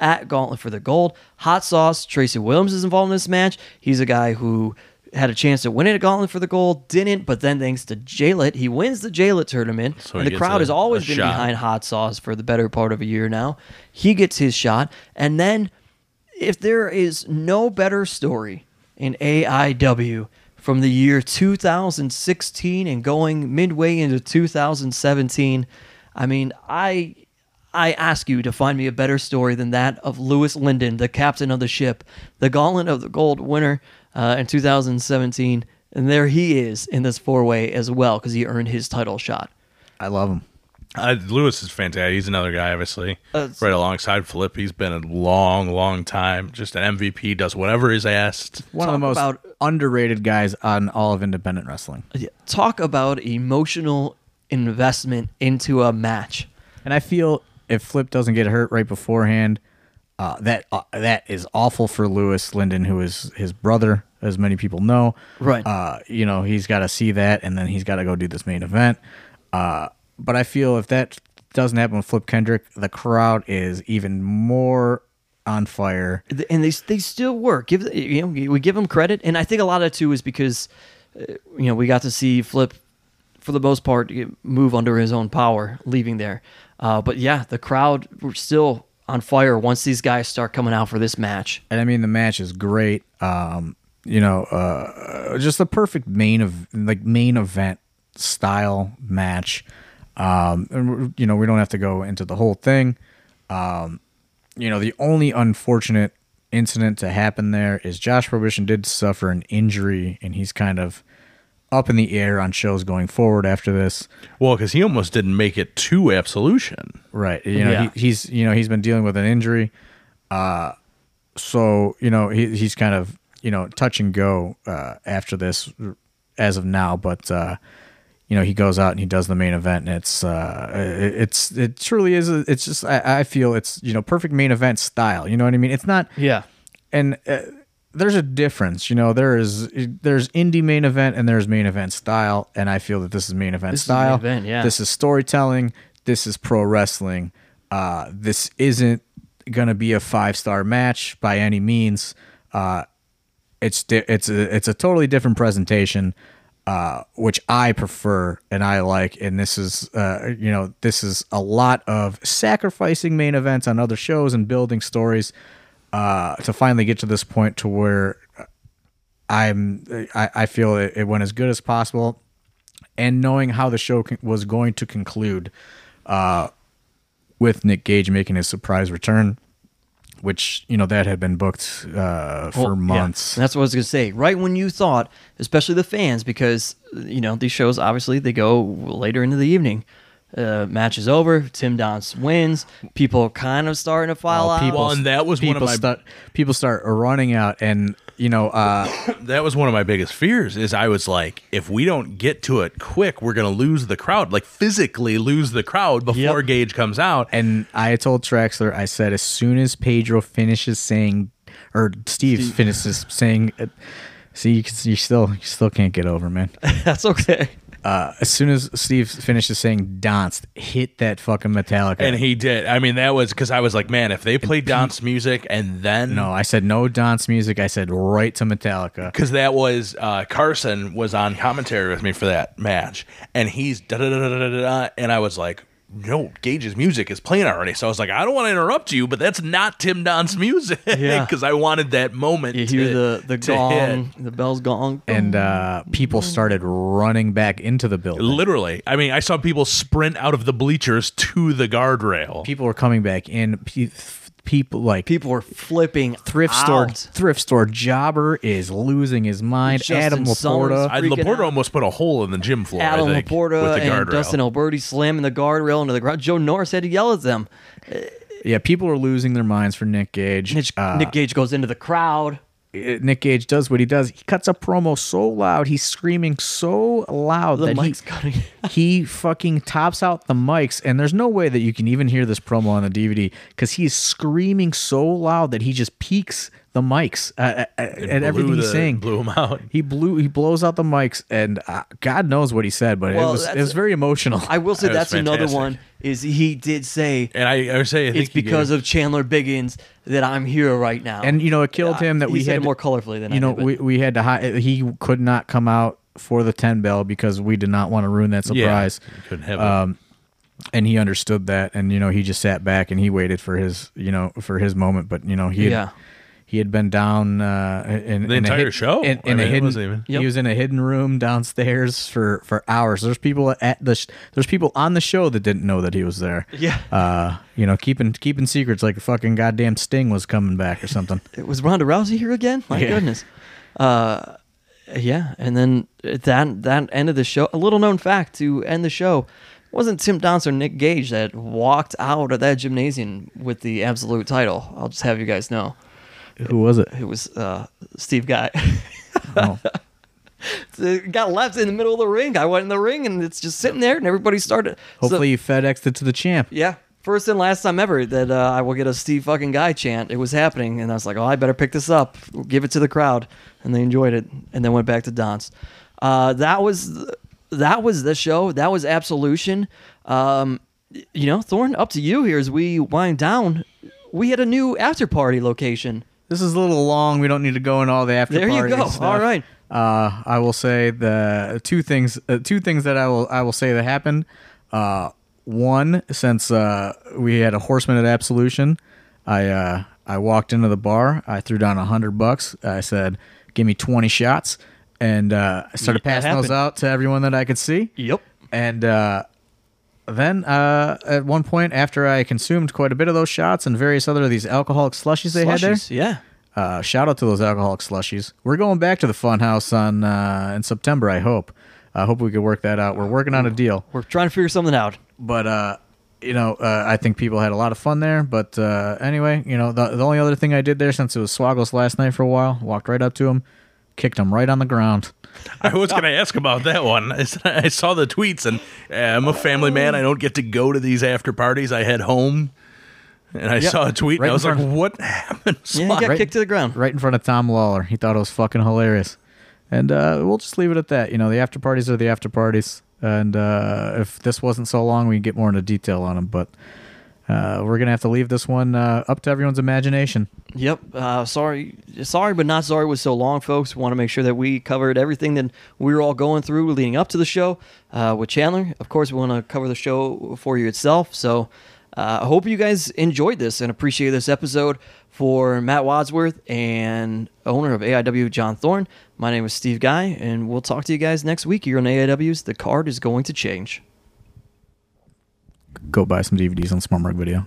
at Gauntlet for the Gold. Hot Sauce, Tracy Williams is involved in this match. He's a guy who had a chance to win it at Gauntlet for the Gold, didn't, but then thanks to Jaylet, he wins the Jaylet tournament. So and the crowd a- has always been shot. behind hot sauce for the better part of a year now. He gets his shot. And then, if there is no better story in AIW from the year 2016 and going midway into 2017. I mean, I I ask you to find me a better story than that of Louis Lyndon, the captain of the ship, the Gauntlet of the Gold winner uh, in 2017, and there he is in this four way as well because he earned his title shot. I love him. Uh, Louis is fantastic. He's another guy, obviously, Uh, right alongside Flip. He's been a long, long time. Just an MVP. Does whatever is asked. One of the Talk most about- underrated guys on all of independent wrestling. Yeah, Talk about emotional investment into a match. And I feel if Flip doesn't get hurt right beforehand, uh, that uh, that is awful for Louis Lyndon, who is his brother, as many people know. Right. Uh, you know, he's got to see that, and then he's got to go do this main event. But I feel if that doesn't happen with Flip Kendrick, the crowd is even more on fire. and they they still work. Give you know we give them credit, and I think a lot of it too is because uh, you know we got to see Flip for the most part move under his own power, leaving there. Uh, but yeah, the crowd were still on fire once these guys start coming out for this match. and I mean the match is great. Um, you know, uh, just the perfect main of like main event style match. Um, and you know, we don't have to go into the whole thing. Um, you know, the only unfortunate incident to happen there is Josh Prohibition did suffer an injury, and he's kind of up in the air on shows going forward after this. Well, because he almost didn't make it to Absolution. Right. You know, Yeah. he, he's you know he's been dealing with an injury, uh, so you know he, he's kind of you know touch and go uh, after this as of now. But uh, you know he goes out and he does the main event, and it's uh, it, it's it truly is. It's just I, I feel it's you know perfect main event style. You know what I mean? It's not Yeah, and uh, there's a difference you know there is there's indie main event and there's main event style and i feel that this is main event This is main style event, yeah. this is storytelling this is pro wrestling uh, this isn't gonna be a five star match by any means uh, it's di- it's a, it's a totally different presentation uh, which I prefer and I like. And this is uh, you know this is a lot of sacrificing main events on other shows and building stories uh, to finally get to this point to where I'm I, I feel it, it went as good as possible. And knowing how the show con- was going to conclude uh, with Nick Gage making his surprise return which you know that had been booked uh, for Well, yeah. months That's what I was gonna say. Right when you thought, especially the fans, because you know these shows obviously they go later into the evening. Uh, match is over. Tim Donst wins. People are kind of starting to file out. people, Well, and that was one of my- start people start running out and you know uh, That was one of my biggest fears. Is I was like, if we don't get to it quick, we're gonna lose the crowd, like physically lose the crowd before Yep. Gage comes out. And I told Traxler, I said, as soon as Pedro finishes saying, or Steve, finishes saying, uh, see, you, can, you still, you still can't get over, man. That's okay. Uh, as soon as Steve finishes saying, Donst, hit that fucking Metallica. And he did. I mean, that was because I was like, man, if they played dance music and then no, I said no Donst music. I said right to Metallica. because that was uh, Carson was on commentary with me for that match, and he's da da da da da, da and I was like, no, Gage's music is playing already. So I was like, I don't want to interrupt you, but that's not Tim Donst's music Yeah. because I wanted that moment. You to, hear the the to gong, hit. the bells gong, And uh, people started running back into the building. Literally, I mean, I saw people sprint out of the bleachers to the guardrail. People were coming back in. Pe- People like people were flipping thrift store thrift store jobber is losing his mind. Justin Adam Laporta. I, Laporta out. almost put a hole in the gym floor. Adam I think, Laporta with the and guardrail. Dustin Alberti slamming the guardrail into the ground. Joe Norris had to yell at them. Yeah, people are losing their minds for Nick Gage. Nick, Uh, Nick Gage goes into the crowd. Uh, Nick Gage does what he does. He cuts a promo so loud. He's screaming so loud The that mic's he, cutting. he fucking tops out the mics. And there's no way that you can even hear this promo on the DVD because he's screaming so loud that he just peaks the mics uh, uh, uh, It at blew everything he's the- saying. blew him out. He blew. He blows out the mics, and uh, God knows what he said, but Well, it was it was very emotional. I will say That that's another one. Is he did say And I, I would say I think it's because of Chandler Biggins that I'm here right now. and you know, it killed Yeah, him that he we said had it more colorfully than you I know did, we we had to hi- he could not come out for the ten bell because we did not want to ruin that surprise. Yeah, you couldn't have. Um, and he understood that, and you know he just sat back and he waited for his you know for his moment. But you know he had, Yeah. He had been down uh, in The in entire hid- show? In, I in mean, a hidden, even- Yep. he was in a hidden room downstairs for, for hours. There's people at the sh- there's people on the show that didn't know that he was there. Yeah. Uh, you know, keeping keeping secrets like a fucking goddamn Sting was coming back or something. It was Ronda Rousey here again? My Yeah. goodness. Uh, yeah, and then that that end of the show. A little known fact to end the show wasn't Tim Donst or Nick Gage that walked out of that gymnasium with the absolute title. I'll just have you guys know Who was it? it was uh, Steve Guy. Oh. It got left in the middle of the ring. I went in the ring and it's just sitting there, and everybody started. so- Hopefully you FedExed it to the champ. yeah. First and last time ever that uh, I will get a Steve fucking guy chant. It was happening, and I was like, "Oh, I better pick this up, give it to the crowd," and they enjoyed it, and then went back to Don's. Uh, that was that was the show. That was Absolution. Um, you know, Thorn, up to you here as we wind down. We had a new after party location. This is a little long. We don't need to go into all the after There you go. stuff. All right. Uh, I will say the two things. Uh, two things that I will I will say that happened. Uh, one, since uh, we had a horseman at Absolution, I uh, I walked into the bar. I threw down a hundred bucks. I said, "Give me twenty shots," and uh, I started passing those out to everyone that I could see. Yep. And uh, then uh, at one point, after I consumed quite a bit of those shots and various other of these alcoholic slushies they had there, yeah. uh, shout out to those alcoholic slushies. We're going back to the Funhouse on uh, in September. I hope. I hope we could work that out. We're working on a deal, We're trying to figure something out. but uh, you know, uh, I think people had a lot of fun there. But uh, anyway, you know, the, the only other thing I did there since it was Swoggle's last night for a while, walked right up to him, kicked him right on the ground. I was going to ask about that one. I saw the tweets, and uh, I'm a family man. I don't get to go to these after parties. I head home, and I saw a tweet, Right and I was like, front of- "What happened?" Yeah, he got Right- kicked to the ground. right in front of Tom Lawlor. He thought it was fucking hilarious. And uh, we'll just leave it at that. You know, the after parties are the after parties. And uh, if this wasn't so long, we can get more into detail on them. But uh, we're to have to leave this one uh, up to everyone's imagination. Yep. Uh, sorry, sorry, but not sorry was so long, folks. We want to make sure that we covered everything that we were all going through leading up to the show uh, with Chandler. Of course, we want to cover the show for you itself. So uh, I hope you guys enjoyed this and appreciate this episode. For Matt Wadsworth and owner of AIW, John Thorne, my name is Steve Guy, and we'll talk to you guys next week here on AIW's The Card is Going to Change. Go buy some DVDs on Smart Mark Video.